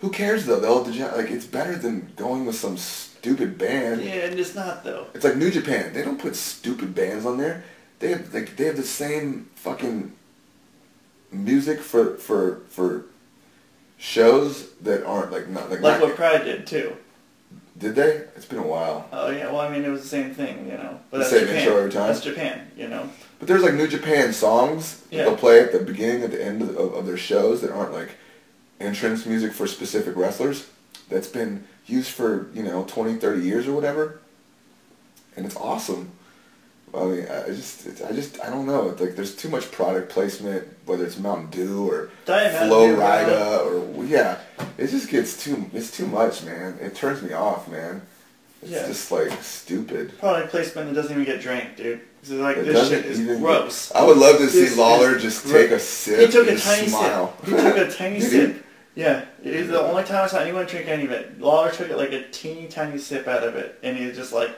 who cares though? They'll like it's better than going with some stupid band. Yeah, and it's not though. It's like New Japan. They don't put stupid bands on there. They have like they have the same fucking music for for for shows that aren't like not like, Like not, what Pride did too. Did they? It's been a while. Oh yeah, well I mean it was the same thing, you know. But The same Japan. intro every time? That's Japan, you know. But there's like New Japan songs that Yeah. they'll play at the beginning, at the end of, of, of their shows that aren't like entrance music for specific wrestlers. That's been used for, you know, 20, 30 years or whatever. And it's awesome. I mean, I just, it's, I just, I don't know. It's like there's too much product placement, whether it's Mountain Dew or Flo Rida or yeah, it just gets too, it's too much, man. It turns me off, man. It's Yeah. just like stupid. Product placement that doesn't even get drank, dude. It's like It this shit is gross. I would love to This see Lawler just gro- take a sip He took a tiny smile. sip. He took a tiny sip. Yeah, it is the only time I saw anyone drink any of it. Lawler took it like a teeny tiny sip out of it, and he was just like,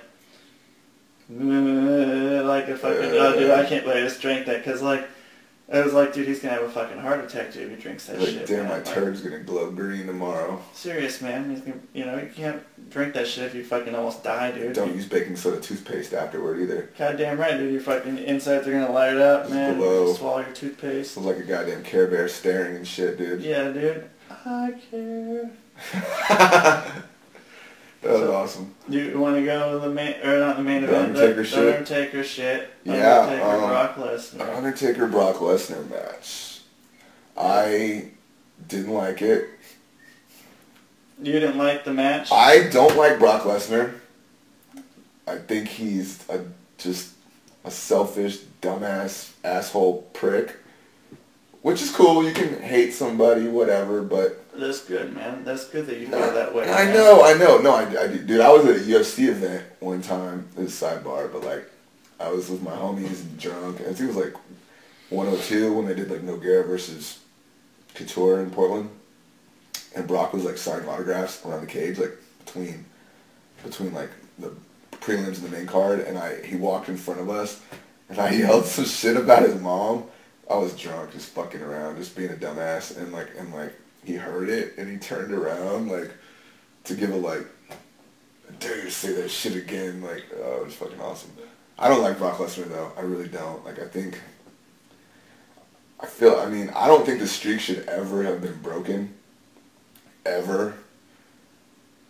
like a fucking. Oh, dude, I can't believe I just drank that because like, I was like, dude, he's gonna have a fucking heart attack, dude, if he drinks that Like, shit. damn, man. my Like, turd's gonna glow green tomorrow. Serious, man. He's gonna, you know, you can't drink that shit if you fucking almost die, dude. Don't use baking soda toothpaste afterward either. Goddamn right, dude. Your fucking insides are gonna light up, man. Blow. Swallow your toothpaste. Sounds like a goddamn Care Bear staring and shit, dude. Yeah, dude. I care. That was awesome. Do you want to go to the main, or not the main The event? Undertaker the, shit? The Undertaker shit. Yeah, Undertaker, um, Brock Lesnar. Undertaker Brock Lesnar match. I didn't like it. You didn't like the match? I don't like Brock Lesnar. I think he's a just a selfish, dumbass, asshole prick. Which is cool. You can hate somebody, whatever, but That's good, man. That's good that you feel that way. I man. know, I know. No, I, I. Dude, I was at a UFC event one time. This is sidebar, but like, I was with my homies drunk. I think it was like 102 when they did like Nogueira versus Couture in Portland. And Brock was like signing autographs around the cage, like between, between like the prelims and the main card. And I, he walked in front of us, and I yelled some shit about his mom. I was drunk, just fucking around, just being a dumbass, and like, and like, he heard it, and he turned around, like, to give a like, you say that shit again, like, oh, it was fucking awesome. I don't like Brock Lesnar though, I really don't. Like, I think, I feel, I mean, I don't think the streak should ever have been broken, ever.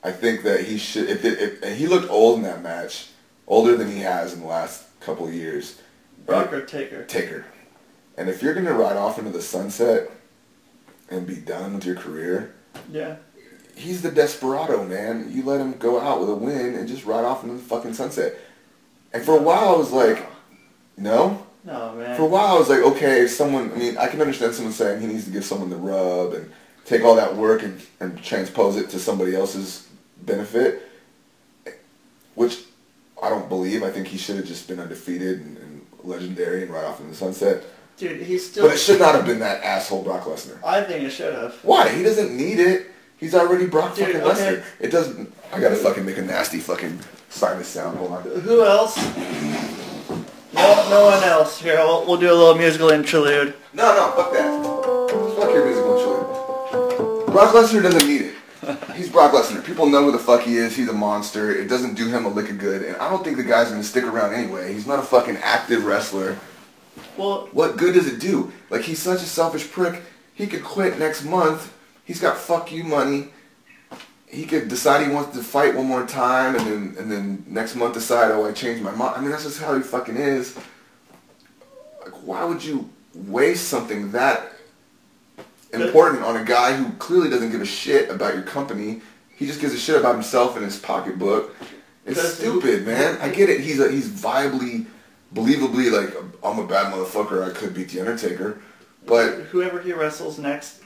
I think that he should, if it, if, and he looked old in that match, older than he has in the last couple of years. Brock or Taker? Taker. And if you're gonna ride off into the sunset and be done with your career, Yeah. he's the desperado, man. You let him go out with a win and just ride off into the fucking sunset. And for a while, I was like, no. No, man. For a while, I was like, okay, if someone. I mean, I can understand someone saying he needs to give someone the rub and take all that work and, and transpose it to somebody else's benefit, which I don't believe. I think he should have just been undefeated and, and legendary and right off in the sunset. Dude, he's still. But it should not have been that asshole Brock Lesnar. I think it should have. Why? He doesn't need it. He's already Brock Dude, fucking okay. Lesnar. It doesn't. I gotta fucking make a nasty fucking sinus sound. Hold on. Who else? No, no one else. Here, we'll, we'll do a little musical interlude. No, no, fuck that. Fuck your musical interlude. Brock Lesnar doesn't need it. He's Brock Lesnar. People know who the fuck he is. He's a monster. It doesn't do him a lick of good. And I don't think the guy's gonna stick around anyway. He's not a fucking active wrestler. Well, What good does it do? Like he's such a selfish prick. He could quit next month. He's got fuck you money. He could decide he wants to fight one more time, and then and then next month decide, oh, I changed my mind. I mean, that's just how he fucking is. Like, why would you waste something that important on a guy who clearly doesn't give a shit about your company? He just gives a shit about himself and his pocketbook. It's stupid, man. I get it. He's a, he's viably, believably like I'm a bad motherfucker. I could beat the Undertaker, but whoever he wrestles next,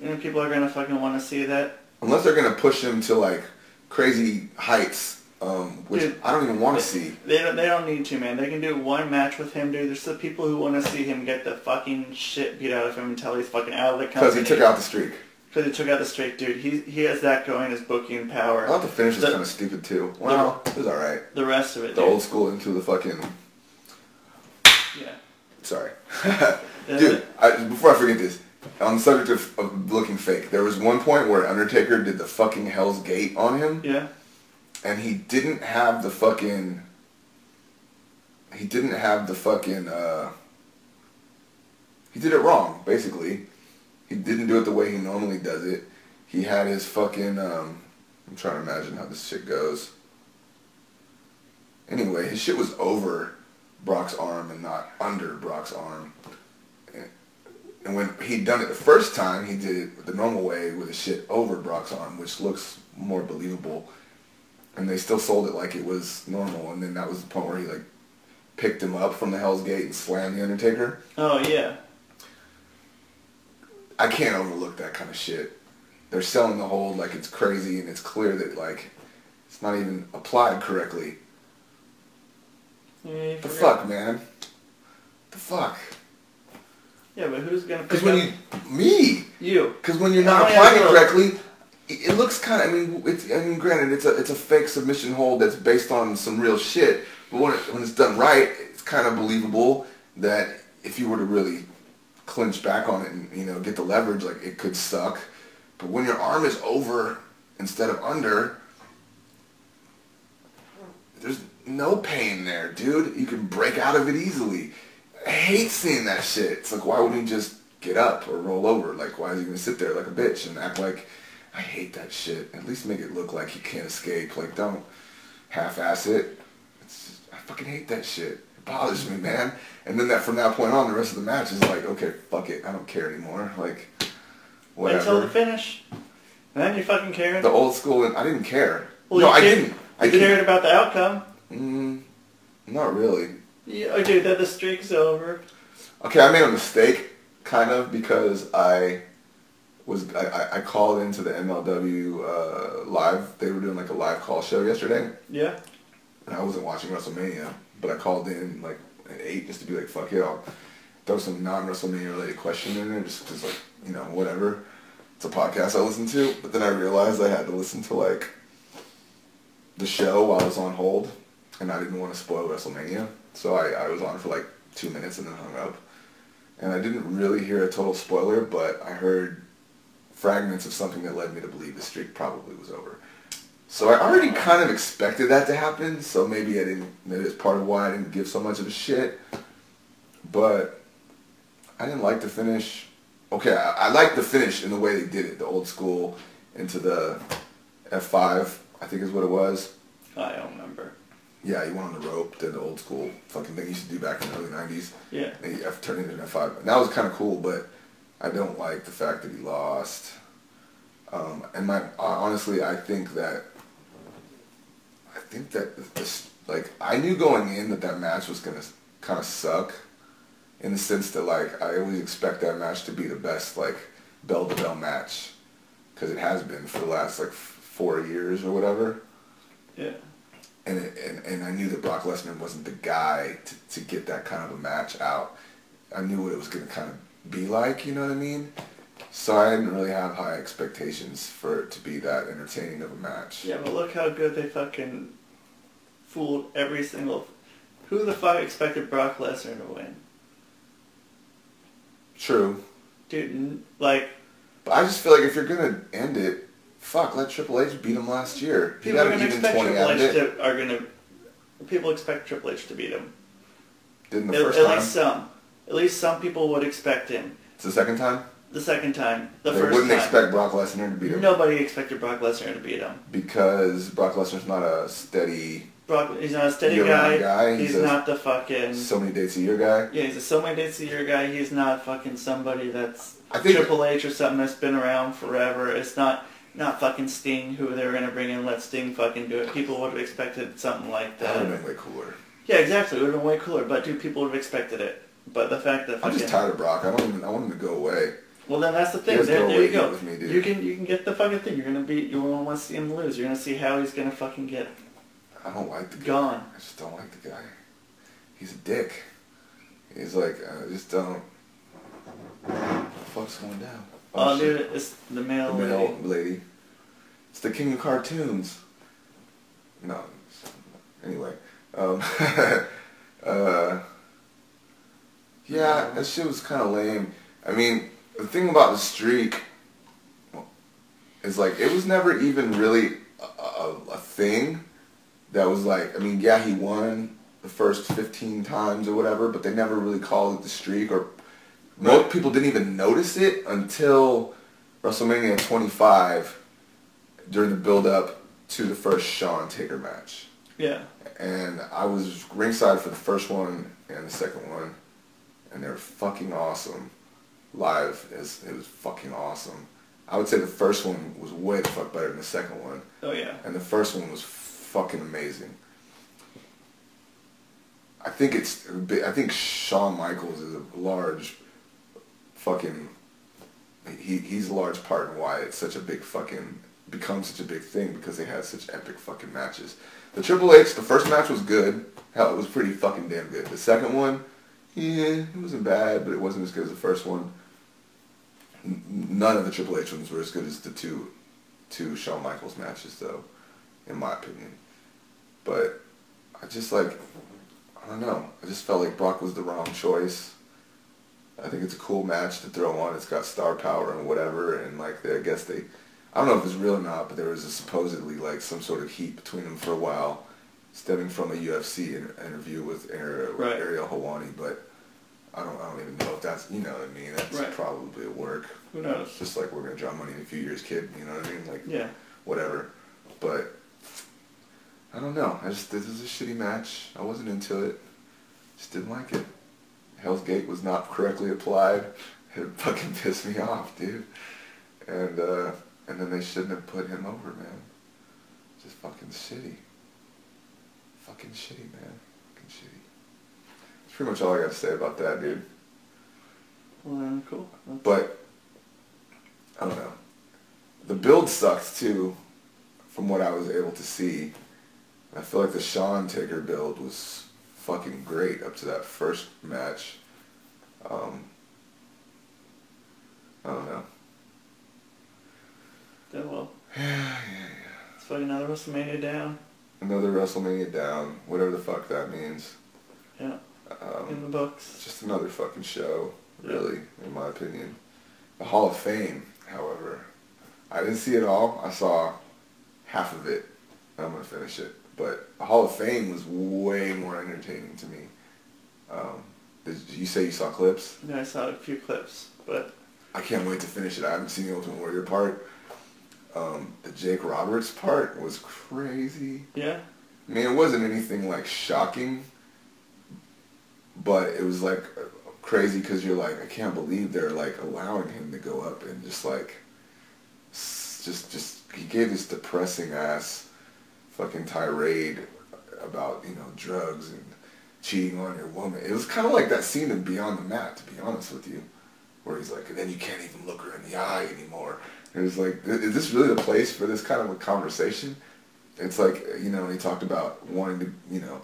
you know, people are gonna fucking want to see that. unless they're gonna push him to like crazy heights, um, which Dude. I don't even want to see. They don't, they don't need to, man. They can do one match with him, dude. There's the people who want to see him get the fucking shit beat out of him until he's fucking out of the company. Because he took out the streak. Because he took out the streak, dude. He he has that going as booking power. I thought the finish was kind of stupid too. Well, it was alright. The rest of it, The dude. old school into the fucking. Yeah. Sorry. Dude, I, before I forget this, on the subject of, of looking fake, there was one point where Undertaker did the fucking Hell's Gate on him. Yeah. And he didn't have the fucking. He didn't have the fucking. Uh, he did it wrong, basically. He didn't do it the way he normally does it. He had his fucking. Um, I'm trying to imagine how this shit goes. Anyway, his shit was over Brock's arm and not under Brock's arm. And- when he'd done it the first time, he did it the normal way with his shit over Brock's arm, which looks more believable. And they still sold it like it was normal. And then that was the point where he like picked him up from the Hell's Gate and slammed the Undertaker. Oh yeah. I can't overlook that kind of shit. They're selling the hold like it's crazy, and it's clear that like it's not even applied correctly. Yeah, The fuck, man. The fuck. Yeah, but who's gonna Because when you me, you? because when you're not applying it correctly, it, it looks kind of. I mean, it's. I mean, granted, it's a it's a fake submission hold that's based on some real shit. But when it, when it's done right, it's kind of believable that if you were to really clinch back on it and you know get the leverage, like it could suck. But when your arm is over instead of under, there's no pain there, dude. You can break out of it easily. I hate seeing that shit. It's like, why wouldn't he just get up or roll over? Like, why is he gonna sit there like a bitch and act like? I hate that shit. At least make it look like he can't escape. Like, don't half-ass it. It's just, I fucking hate that shit. It bothers me, man. And then that from that point on, the rest of the match is like, okay, fuck it. I don't care anymore. Like, whatever. Until the finish. And then you fucking cared. The old school, and I didn't care. Well, no, I didn't. I cared about the outcome. Mm, not really. Yeah, dude, that the streak's over. Okay, I made a mistake, kind of, because I was I, I- called into the MLW uh, live. They were doing like a live call show yesterday, Yeah. and I wasn't watching WrestleMania, but I called in like at eight just to be like, fuck it, I'll throw some non WrestleMania related question in there, just because like you know whatever. It's a podcast I listen to, but then I realized I had to listen to like the show while I was on hold, and I didn't want to spoil WrestleMania, so I, I was on for like two minutes and then hung up. And I didn't really hear a total spoiler, but I heard fragments of something that led me to believe the streak probably was over. So I already kind of expected that to happen, so maybe I didn't, maybe it's part of why I didn't give so much of a shit. But I didn't like the finish. Okay, I, I liked the finish in the way they did it, the old school into the F5, I think is what it was. I don't remember. Yeah, he went on the rope, did the old school fucking thing you used to do back in the early 90s. Yeah. And you F turned into an F5. And that was kind of cool, but I don't like the fact that he lost. Um, and my honestly, I think that I think that this like I knew going in that that match was gonna kind of suck, in the sense that like I always expect that match to be the best like bell to bell match, because it has been for the last like f- four years or whatever Yeah. And, and and I knew that Brock Lesnar wasn't the guy to, to get that kind of a match out. I knew what it was going to kind of be like, you know what I mean? So I didn't really have high expectations for it to be that entertaining of a match. Yeah, but look how good they fucking fooled every single. Who the fuck expected Brock Lesnar to win? True, Dude, like, but I just feel like if you're going to end it, fuck, let Triple H beat him last year. People are gonna expect Triple H to, are gonna. People expect Triple H to beat him. Didn't the At, first at time? At least some. At least some people would expect him. It's the second time. The second time, the they 1st wouldn't time, expect Brock Lesnar to beat him nobody expected Brock Lesnar to beat him. because Brock Lesnar's not a steady, Brock, he's not a steady guy. guy, He's, he's not the fucking. so many dates a year guy. yeah, he's a so many dates a year guy. He's not fucking somebody that's I think- Triple H or something that's been around forever. It's not not fucking Sting, who they were gonna bring in. Let Sting fucking do it. People would have expected something like That that. would have been way cooler. Yeah, exactly. It would have been way cooler. But dude, people would have expected it. But the fact that I'm just tired of Brock. I don't even. I want him to go away. well, then that's the thing. There, there you go. me, dude. You can you can get the fucking thing. You're gonna be. You want to see him lose. You're gonna see how he's gonna fucking get I don't like the guy. gone. I just don't like the guy. He's a dick. He's like, I just don't. What the fuck's going down? Oh, shit. dude, it's the male. the lady. lady. It's the king of cartoons. No. Anyway, um, uh, yeah, that shit was kind of lame. I mean, the thing about the streak is like it was never even really a, a, a thing that was like. I mean, yeah, he won the first fifteen times or whatever, but they never really called it the streak, or most people didn't even notice it until WrestleMania 25 during the build up to the first Shawn Taker match. Yeah. And I was ringside for the first one and the second one, and they were fucking awesome. Live, is it was fucking awesome. I would say the first one was way the fuck better than the second one, Oh yeah. and the first one was fucking amazing. I think it's. I think Shawn Michaels is a large, fucking. He he's a large part in why it's such a big fucking become such a big thing because they had such epic fucking matches. The Triple H, the first match was good. Hell, it was pretty fucking damn good. The second one, yeah, it wasn't bad, but it wasn't as good as the first one. N- None of the Triple H ones were as good as the two, two Shawn Michaels matches, though, in my opinion. But I just like, I don't know. I just felt like Brock was the wrong choice. I think it's a cool match to throw on. It's got star power and whatever, and like they, I guess they, I don't know if it's real or not, but there was a supposedly like some sort of heat between them for a while, stemming from a UFC inter- interview with Ariel, Right. Ariel Helwani. But I don't, I don't even know if that's, you know what I mean. That's Right. probably a work. Who knows? It's just like we're gonna draw money in a few years, kid. You know what I mean? Like Yeah. whatever. But I don't know. I just this was a shitty match. I wasn't into it. Just didn't like it. Hell's Gate was not correctly applied. It fucking pissed me off, dude. And uh, and then they shouldn't have put him over, man. Just fucking shitty. Fucking shitty, man. Fucking shitty. That's pretty much all I got to say about that, dude. Well, cool. That's- But I don't know. The build sucked too, from what I was able to see. I feel like the Shawn Taker build was fucking great up to that first match. Um, I don't know. Yeah, well. It's fucking another WrestleMania down. Another WrestleMania down, whatever the fuck that means. Yeah. Um, In the books. Just another fucking show, Yeah. really, in my opinion. The Hall of Fame, however, I didn't see it all. I saw half of it. I'm gonna finish it, but Hall of Fame was way more entertaining to me. Um, did you say you saw clips? Yeah, I saw a few clips, but I can't wait to finish it. I haven't seen the Ultimate Warrior part. Um, the Jake Roberts part was crazy. yeah. I mean, it wasn't anything like shocking, but it was like crazy because you're like, I can't believe they're like allowing him to go up and just like, just just he gave this depressing ass fucking tirade about you know drugs and cheating on your woman. It was kind of like that scene in Beyond the Mat, to be honest with you, where he's like, and then you can't even look her in the eye anymore. And it was like, is this really the place for this kind of a conversation? It's like, you know, he talked about wanting to, you know,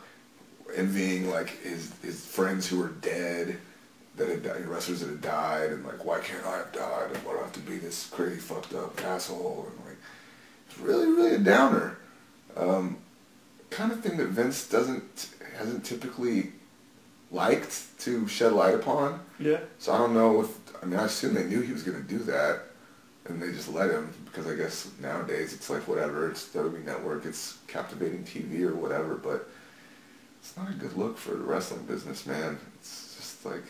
envying like his his friends who were dead, that had died, wrestlers that had died, and like, why can't I have died? And why do I have to be this crazy fucked up asshole? And like, it's really, really a downer. Um, kind of thing that Vince doesn't hasn't typically liked to shed light upon. Yeah. So I don't know if I mean I assume they knew he was gonna do that, and they just let him because I guess nowadays it's like whatever it's WWE Network, it's captivating TV or whatever, but it's not a good look for the wrestling business, man. It's just like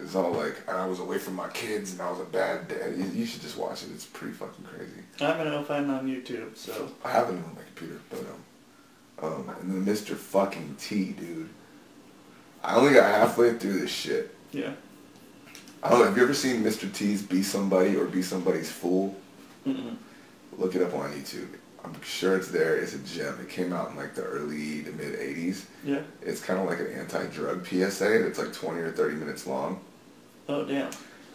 it's all like I was away from my kids and I was a bad dad. You, you should just watch it. It's pretty fucking crazy. I'm gonna find it on YouTube, so I have it on my computer, but um, um, and then Mr. Fucking T, dude. I only got halfway through this shit. yeah. I don't know. Have you ever seen Mr. T's Be Somebody or Be Somebody's Fool? Mm-mm. Look it up on YouTube. I'm sure it's there. It's a gem. It came out in like the early to mid 80s. Yeah. It's kind of like an anti-drug PSA. It's like 20 or 30 minutes long. Oh damn.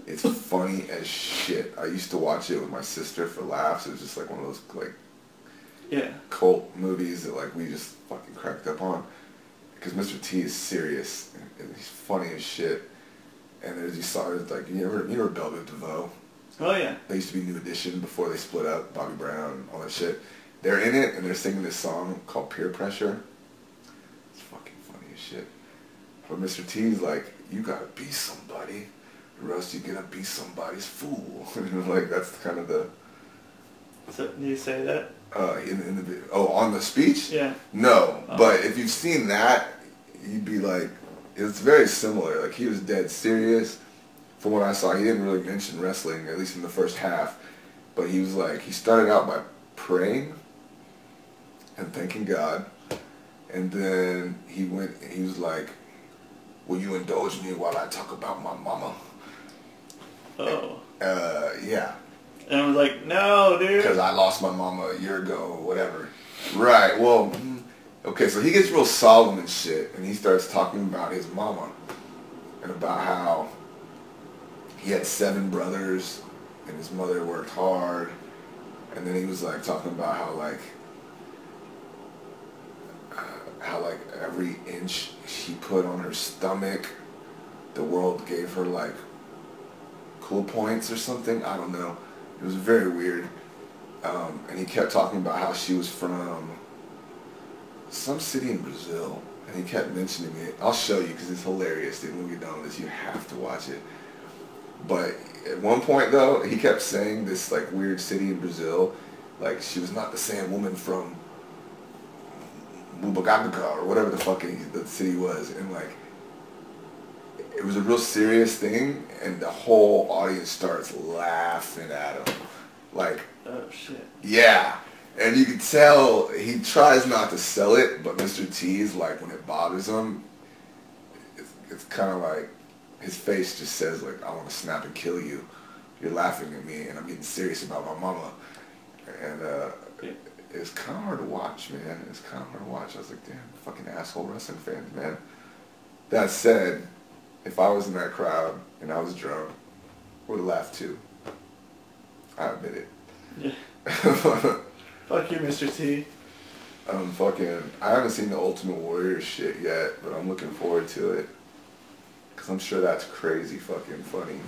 It's funny as shit. I used to watch it with my sister for laughs. It was just like one of those like Yeah. cult movies that like we just fucking cracked up on. Because Mr. T is serious and, and he's funny as shit. And there's these songs like you ever you know Bell Biv DeVoe? Oh yeah. They used to be New Edition before they split up. Bobby Brown, all that shit. They're in it and they're singing this song called Peer Pressure. It's fucking funny as shit. But Mr. T's like, you gotta be somebody, or else you're gonna be somebody's fool. And like that's kind of the So do you say that? uh, in, in the oh on the speech. Yeah. No, Oh. but if you've seen that, you'd be like, it's very similar. Like he was dead serious. From what I saw, he didn't really mention wrestling, at least in the first half. But he was like, he started out by praying and thanking God, and then he went. He was like, "Will you indulge me while I talk about my mama?" Oh. Uh, yeah. And I was like, no, dude. because I lost my mama a year ago or whatever. Right. Well, mm, Okay, so he gets real solemn and shit, and he starts talking about his mama and about how he had seven brothers and his mother worked hard, and then he was like talking about how like how like every inch she put on her stomach, the world gave her like cool points or something. I don't know. It was very weird. Um, and he kept talking about how she was from some city in Brazil, and he kept mentioning it. I'll show you because it's hilarious. Dude, when we get done with this, you have to watch it. But at one point, though, he kept saying this like weird city in Brazil, like she was not the same woman from Mubagaga or whatever the fuck he, the city was, and like it was a real serious thing, and the whole audience starts laughing at him, like Oh shit. yeah. And you can tell he tries not to sell it, but Mr. T is like when it bothers him, it's, it's kind of like his face just says like, I want to snap and kill you. You're laughing at me and I'm getting serious about my mama. And uh, it's kind of hard to watch, man. It's kind of hard to watch. I was like, damn, fucking asshole wrestling fans, man. That said, if I was in that crowd and I was drunk, would have laughed too. I admit it. Yeah. Fuck you, Mr. T. I'm fucking. I haven't seen the Ultimate Warrior shit yet, but I'm looking forward to it. Cause I'm sure that's crazy fucking funny.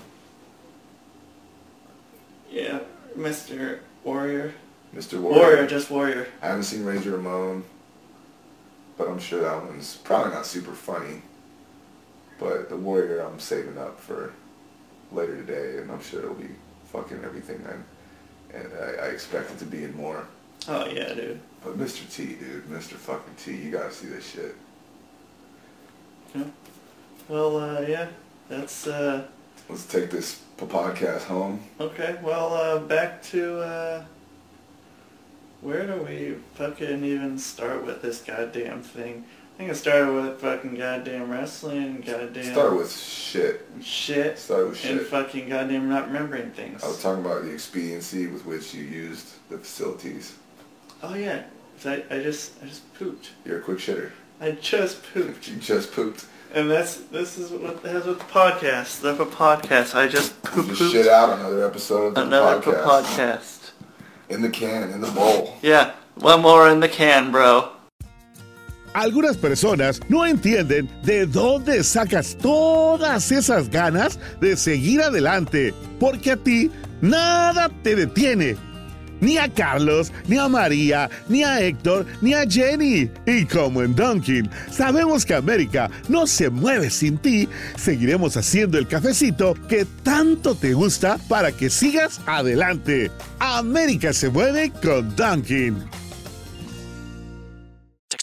Yeah, Mr. Warrior. Mr. Warrior. Warrior, just Warrior. I haven't seen Razor Ramon, but I'm sure that one's probably not super funny. But the Warrior, I'm saving up for later today, and I'm sure it'll be fucking everything I and I, I expect it to be and more. Oh yeah, dude. But Mr. T, dude, Mr. fucking T, you gotta see this shit. Yeah. Well, uh, yeah, that's uh, Let's take this podcast home. okay. Well, uh, back to uh, where do we fucking even start with this goddamn thing? I think it started with fucking goddamn wrestling, goddamn Start with shit. shit, Start with shit. and fucking goddamn not remembering things. I was talking about the expediency with which you used the facilities. Oh yeah, I, I just I just pooped. You're a quick shitter. I just pooped. You just pooped. And that's this is what has with the podcast. That's a podcast. I just pooped. shit out another episode of the Another podcast. podcast. In the can, in the bowl. Yeah, one more in the can, bro. Algunas personas no entienden de dónde sacas todas esas ganas de seguir adelante, porque a ti nada te detiene. Ni a Carlos, ni a María, ni a Héctor, ni a Jenny. Y como en Dunkin, sabemos que América no se mueve sin ti, seguiremos haciendo el cafecito que tanto te gusta para que sigas adelante. América se mueve con Dunkin.